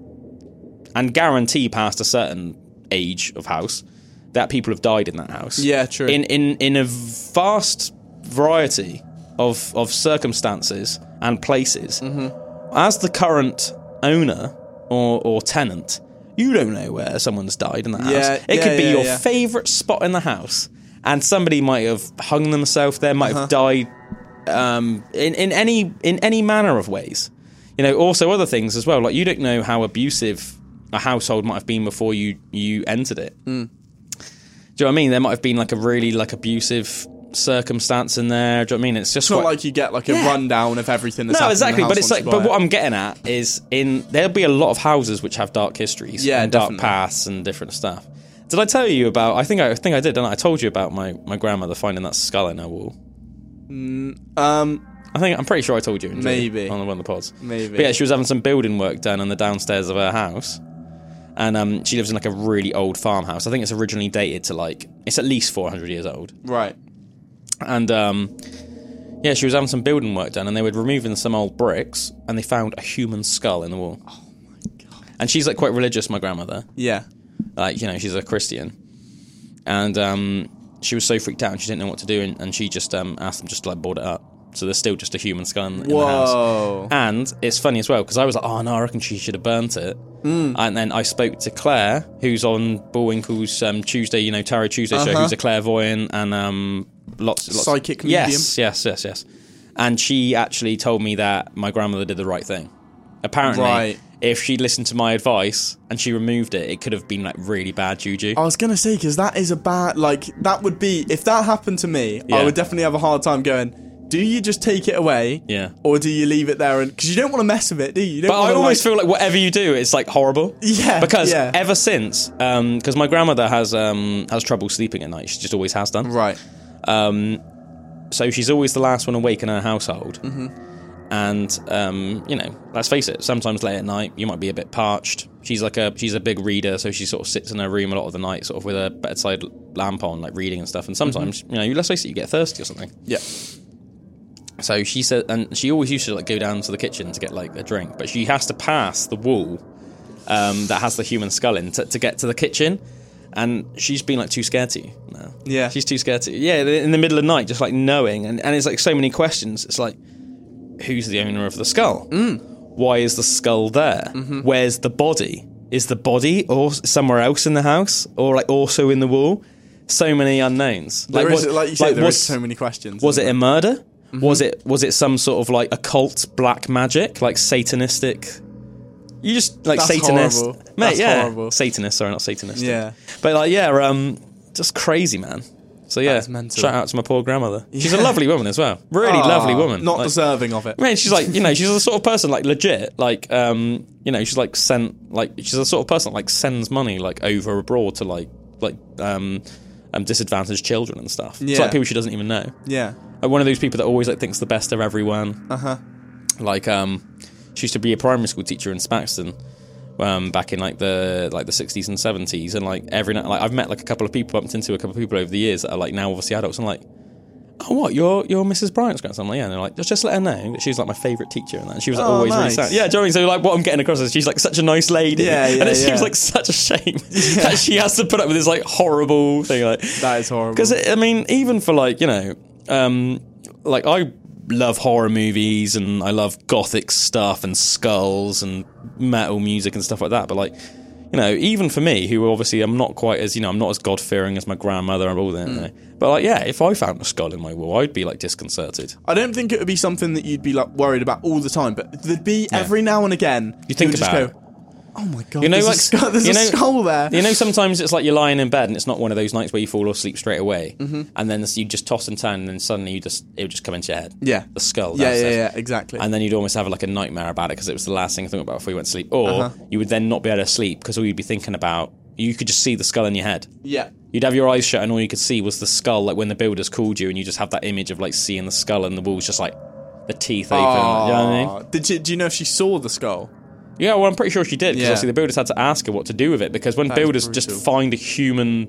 and guarantee past a certain age of house that people have died in that house. Yeah, true. In in in a vast variety of of circumstances and places. Mm-hmm. As the current owner or or tenant, you don't know where someone's died in that Yeah, house. It yeah, could be yeah, your favorite spot in the house, and somebody might have hung themselves there, might Uh-huh. have died um, in in any in any manner of ways. You know, also other things as well. Like you don't know how abusive a household might have been before you you entered it. Hmm. Do you know what I mean? There might have been like a really like abusive circumstance in there. Do you know what I mean? It's just It's not quite- like you get like a Yeah. rundown of everything that's no, happened in the exactly. But it's like, but buy what. I'm getting at is in there'll be a lot of houses which have dark histories, Yeah, and dark paths and different stuff. Did I tell you about? I think I, I think I did. Didn't I? I told you about my my grandmother finding that skull in her wall. um I think I'm pretty sure I told you. Maybe. on one of the pods. Maybe. But yeah, she was having some building work done on the downstairs of her house, and um, she lives in like a really old farmhouse. I think it's originally dated to like it's at least 400 years old. right. and um, yeah, she was having some building work done, and they were removing some old bricks, and they found a human skull in the wall. Oh my god! And she's like quite religious, my grandmother. Yeah. Like you know, she's a Christian, and um, she was so freaked out, and she didn't know what to do, and, and she just um, asked them just to like board it up. So there's still just a human skull in, in the house. And it's funny as well because I was like, oh no, I reckon she should have burnt it. Mm. And then I spoke to Claire, who's on Bullwinkle's um, Tuesday, you know, Tarot Tuesday show, Uh-huh. who's a clairvoyant and um, lots, lots Psychic medium? Yes, yes, yes, yes. And she actually told me that my grandmother did the right thing. Apparently, Right. if she'd listened to my advice and she removed it, it could have been like really bad juju. I was gonna say because that is a bad like that would be if that happened to me, Yeah. I would definitely have a hard time going. Do you just take it away? Yeah. Or do you leave it there and because you don't want to mess with it, do you? you don't But I always like- feel like whatever you do, it's like horrible. Yeah, Because yeah. ever since, because my grandmother has um, has trouble sleeping at night. She just always has done. right. Um, So she's always the last one awake in her household. Mm-hmm. And um, you know, let's face it. Sometimes late at night, you might be a bit parched. She's like a she's a big reader, so she sort of sits in her room a lot of the night, sort of with a bedside lamp on, like reading and stuff. And sometimes, Mm-hmm. you know, let's face it, you get thirsty or something. Yeah. So she said, and she always used to like go down to the kitchen to get like a drink, but she has to pass the wall um, that has the human skull in to, to get to the kitchen, and she's been like too scared to now. Yeah. she's too scared to. Yeah, in the middle of the night, just like knowing, and, and it's like so many questions. It's like, who's the owner of the skull? Mm. Why is the skull there? Mm-hmm. Where's the body? Is the body or somewhere else in the house, or like also in the wall? So many unknowns. like, There is, what- like you say, there is was- so many questions. was it isn't a murder? Was it was it some sort of like occult black magic, like satanistic? You just like That's satanist, horrible. mate. That's yeah, horrible. satanist. Sorry, not satanistic. Yeah. but like yeah, um, just crazy, man. So yeah, shout out to my poor grandmother. She's a lovely woman as well. Really Ah, lovely woman. Not Like- deserving of it. I mean, she's like, you know, she's the sort of <laughs> person like legit, like, um, you know, she's like sent, like, she's the sort of person that, like sends money like over abroad to like, like, um, um, disadvantaged children and stuff. It's Yeah. like people she doesn't even know. Yeah. One of those people that always like thinks the best of everyone. Uh huh. Like, um, she used to be a primary school teacher in Spaxton. Um, back in like the like the sixties and seventies, and like every night, like I've met like a couple of people, bumped into a couple of people over the years that are like now obviously adults, and like, oh what, you're you're Mrs. Bryant's grandson? I'm like, yeah, and they're like, just just let her know that she's like my favourite teacher, and that and she was like, Oh, always really nice. sad. Yeah, do you know what I mean? So like, what I'm getting across is she's like such a nice lady, Yeah, yeah, and it seems like such a shame <laughs> that she has to put up with this like horrible thing, like That is horrible. because I mean, even for like you know, um, like I love horror movies and I love gothic stuff and skulls and metal music and stuff like that. But like, you know, even for me, who obviously I'm not quite as you know, I'm not as god fearing as my grandmother and all that. you know. But like, yeah, if I found a skull in my wall, I'd be like disconcerted. I don't think it would be something that you'd be like worried about all the time, but there'd be every now and again. You think just about go, "Oh my god, You know, there's, like a, skull, there's you a skull there." You know, sometimes it's like you're lying in bed and it's not one of those nights where you fall asleep straight away, Mm-hmm. and then you just toss and turn, and then suddenly you just it would just come into your head. Yeah. the skull. yeah, yeah, yeah, exactly. and then you'd almost have like a nightmare about it because it was the last thing to think about before you went to sleep. Or Uh-huh. you would then not be able to sleep because all you'd be thinking about, you could just see the skull in your head. yeah, You'd have your eyes shut and all you could see was the skull, like when the builders called you, and you just have that image of like seeing the skull and the walls just like the teeth open. you know I mean? Did you? Do you know if she saw the skull? Yeah, well, I'm pretty sure she did because Yeah. obviously the builders had to ask her what to do with it because when That is builders just brutal. find a human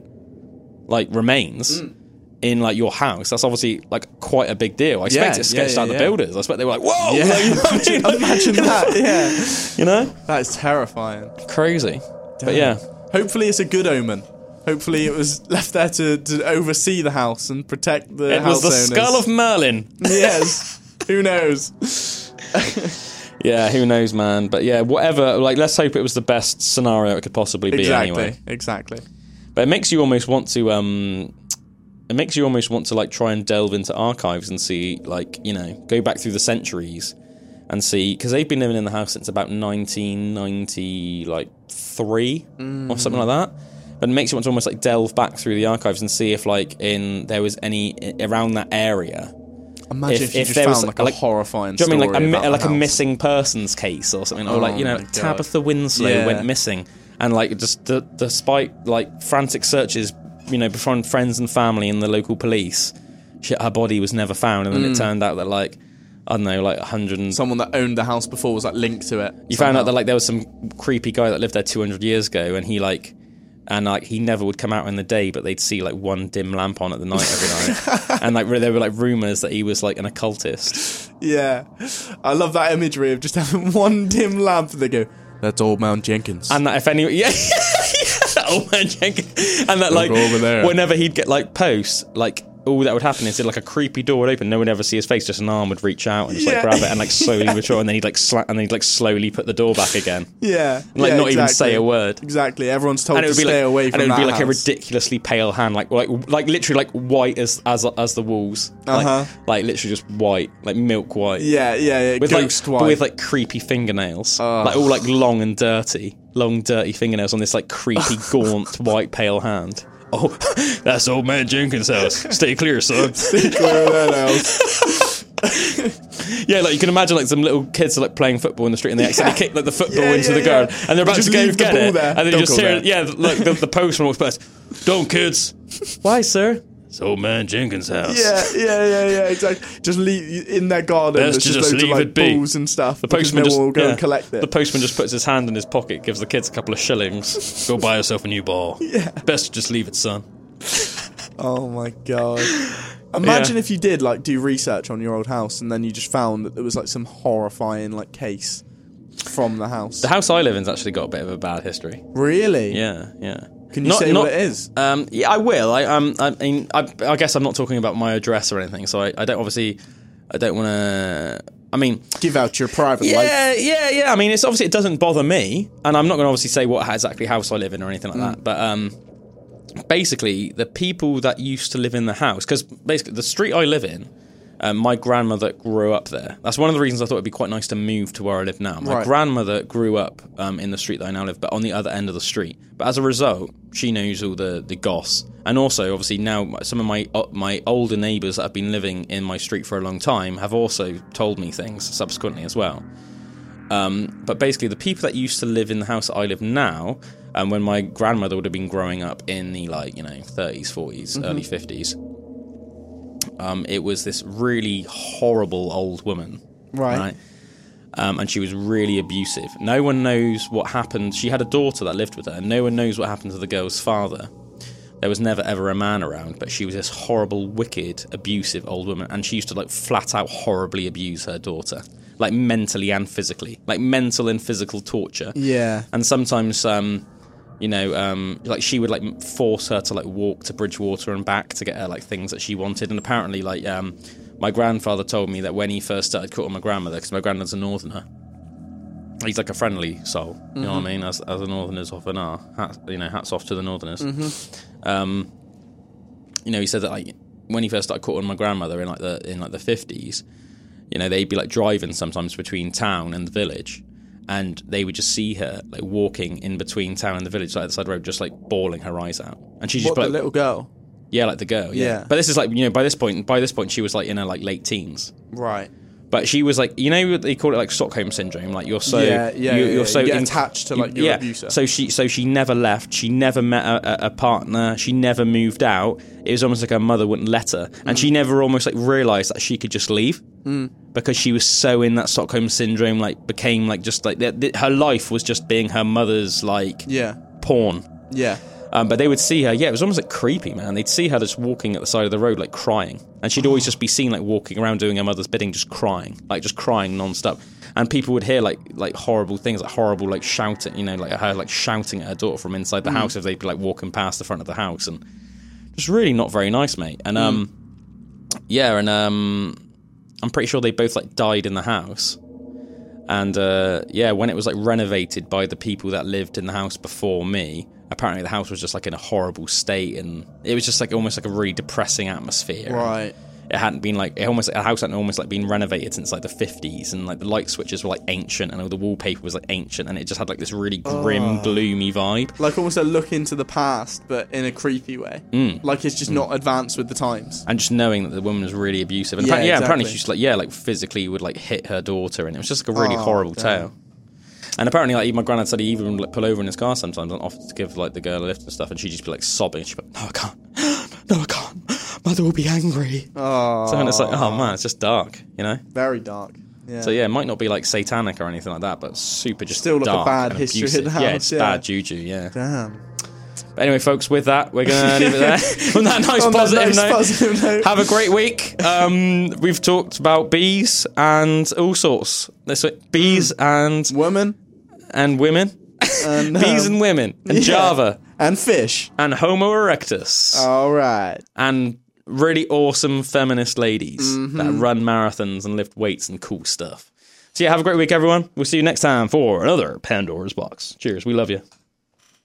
like remains. Mm. In like your house, that's obviously like quite a big deal. I expect Yeah, it sketched yeah, out the yeah. builders. I expect they were like, "Whoa!" Yeah, like, <laughs> you know what I imagine, imagine that. Yeah, <laughs> You know, that is terrifying. crazy. But yeah, Hopefully, it's a good omen. Hopefully, it was <laughs> left there to, to oversee the house and protect the it house was the owners. skull of Merlin. yes. Who knows? Yeah, who knows, man? But yeah, whatever. Like, let's hope it was the best scenario it could possibly be. Exactly. Anyway, Exactly. but it makes you almost want to. um It makes you almost want to like try and delve into archives and see, like, you know, go back through the centuries and see because they've been living in the house since about 1990, like three or something like that. But it makes you want to almost like delve back through the archives and see if like in there was any around that area Imagine If- if, if there found was, like a like- horrifying Do you know what I mean like a, like a missing persons case or something, or like you Oh know. Tabitha Winslow Yeah. went missing, and like just the, despite like frantic searches, you know, from friends and family and the local police, she, her body was never found, and then Mm. it turned out that like I don't know, like a hundred. and Someone that owned the house before was like linked to it. You found out that like there was some creepy guy that lived there 200 years ago, and he like And like he never would come out in the day, but they'd see like one dim lamp on at the night every night, <laughs> and like there were like rumors that he was like an occultist. Yeah, I love that imagery of just having <laughs> one dim lamp. And they go, "That's old Mount Jenkins." And that if any, <laughs> yeah, that old man Jenkins, and that like over there. whenever he'd get like posts, like all that would happen is like a creepy door would open, no one would ever see his face, just an arm would reach out and just Yeah. like grab it and like <laughs> slowly withdraw, and then he'd like sla- and then he'd like slowly put the door back again, <laughs> yeah, and, like yeah, not even say a word. Exactly. Everyone's told And it to would be stay like, away from and it would be like a ridiculously pale hand, like like like literally like white as as as the walls, Uh-huh. like literally just white, like milk white. Yeah, yeah, yeah. with ghost like white. but with like creepy fingernails, like all like long and dirty, long dirty fingernails on this like creepy <laughs> gaunt white pale hand. Oh, <laughs> that's old man Jenkins' house. Stay clear, son. <laughs> Clear of their nails. <laughs> yeah, like you can imagine like some little kids are like playing football in the street and they accidentally kick like the football Yeah, into yeah, the garden and they're about to go get it there. and then Don't just hear yeah like the, the postman walks past. Don't kids. Why, sir? It's old man Jenkins' house. Yeah, yeah, yeah, yeah, <laughs> exactly. Just leave in their garden. Best There's to just, just loads leave of like it be. balls and stuff. The postman just will go yeah. and collect it. The postman just puts his hand in his pocket, gives the kids a couple of shillings. <laughs> Go buy yourself a new ball. <laughs> Yeah. Best to just leave it, son. oh my god! Imagine Yeah. if you did like do research on your old house and then you just found that there was like some horrifying like case from the house. The house I live in's actually got a bit of a bad history. really? Yeah, yeah. Can you say what it is? Um, yeah, I will. I um, I mean, I, I guess I'm not talking about my address or anything, so I, I don't obviously, I don't want to. I mean, Give out your private life. yeah, yeah, yeah. I mean, it's obviously it doesn't bother me, and I'm not going to obviously say what exactly house I live in or anything like Mm. that. But um, basically, the people that used to live in the house, because basically the street I live in, um, my grandmother grew up there. That's one of the reasons I thought it'd be quite nice to move to where I live now. My Right. grandmother grew up um, in the street that I now live, but on the other end of the street. But as a result, she knows all the the goss, and also obviously now some of my uh, my older neighbours that have been living in my street for a long time have also told me things subsequently as well. Um, but basically, the people that used to live in the house that I live now, um, when my grandmother would have been growing up in the like you know 30s, 40s, early 50s, um, it was this really horrible old woman, Right. Um, and she was really abusive. No one knows what happened. She had a daughter that lived with her, and no one knows what happened to the girl's father. There was never ever a man around, but she was this horrible, wicked, abusive old woman, and she used to like flat out horribly abuse her daughter, like mentally and physically, like mental and physical torture. Yeah. And sometimes, um, you know, um, like she would like force her to like walk to Bridgwater and back to get her like things that she wanted. And apparently, like um, my grandfather told me that when he first started courting my grandmother, because my grandmother's a northerner, he's like a friendly soul. You know what I mean? As as the northerners often are. Hats, you know, hats off to the northerners. Um, you know, he said that like when he first started courting my grandmother in like the in like the fifties, you know, they'd be like driving sometimes between town and the village, and they would just see her like walking in between town and the village, like the side road, just like bawling her eyes out, and she just What be the little girl? yeah, like the girl, yeah. Yeah. But this is like you know, by this point, by this point, she was like in her like late teens. Right. But she was like, you know, what they call it like Stockholm syndrome. Like you're so, Yeah, yeah, you, you're yeah. so You attached to, like, your yeah. abuser. So she, so she never left. She never met a, a, partner. She never moved out. It was almost like her mother wouldn't let her, and Mm. she never almost like realized that she could just leave because she was so in that Stockholm syndrome. Like became like just like her life was just being her mother's like Yeah. pawn. Yeah. Um, but they would see her, yeah, it was almost like creepy, man. They'd see her just walking at the side of the road, like crying. And she'd always just be seen, like, walking around doing her mother's bidding, just crying, like, just crying non-stop. And people would hear, like, like horrible things, like horrible, like, shouting, you know, like her, like, shouting at her daughter from inside the house if they'd be, like, walking past the front of the house. And just really not very nice, mate. And, um, yeah, and, um, I'm pretty sure they both, like, died in the house. And uh, yeah, when it was like renovated by the people that lived in the house before me, apparently the house was just like in a horrible state, and it was just like almost like a really depressing atmosphere. Right. It hadn't been like it almost the house hadn't almost like been renovated since like the fifties, and like the light switches were like ancient, and all the wallpaper was like ancient, and it just had like this really grim, gloomy vibe. Like almost a look into the past, but in a creepy way. Mm. Like it's just not advanced with the times. And just knowing that the woman was really abusive, and Yeah, apparently, yeah, apparently exactly. she just like yeah, like physically would like hit her daughter, and it was just like a really Oh, horrible damn. tale. And apparently, like my granddad said, he even like pull over in his car sometimes and offer to give like the girl a lift and stuff, and she'd just be like sobbing. She'd be like, "No, I can't. <gasps> No, I can't. Mother will be angry." Oh, So and it's like, oh man, it's just dark, you know. very dark. Yeah. So yeah, it might not be like satanic or anything like that, but super just Still like a bad and history abusive. in the Yeah, it's yeah. bad juju. Yeah. Damn. But anyway, folks, with that, we're gonna <laughs> leave it there. <laughs> On that nice On that positive nice note. positive note. Have a great week. Um, we've talked about bees and all sorts. This week. bees and Woman and women, and <laughs> bees um, and women, and yeah. Java and fish. and Homo erectus, All right. and really awesome feminist ladies Mm-hmm. that run marathons and lift weights and cool stuff. So yeah, have a great week, everyone. We'll see you next time for another Pandora's box. Cheers. We love you.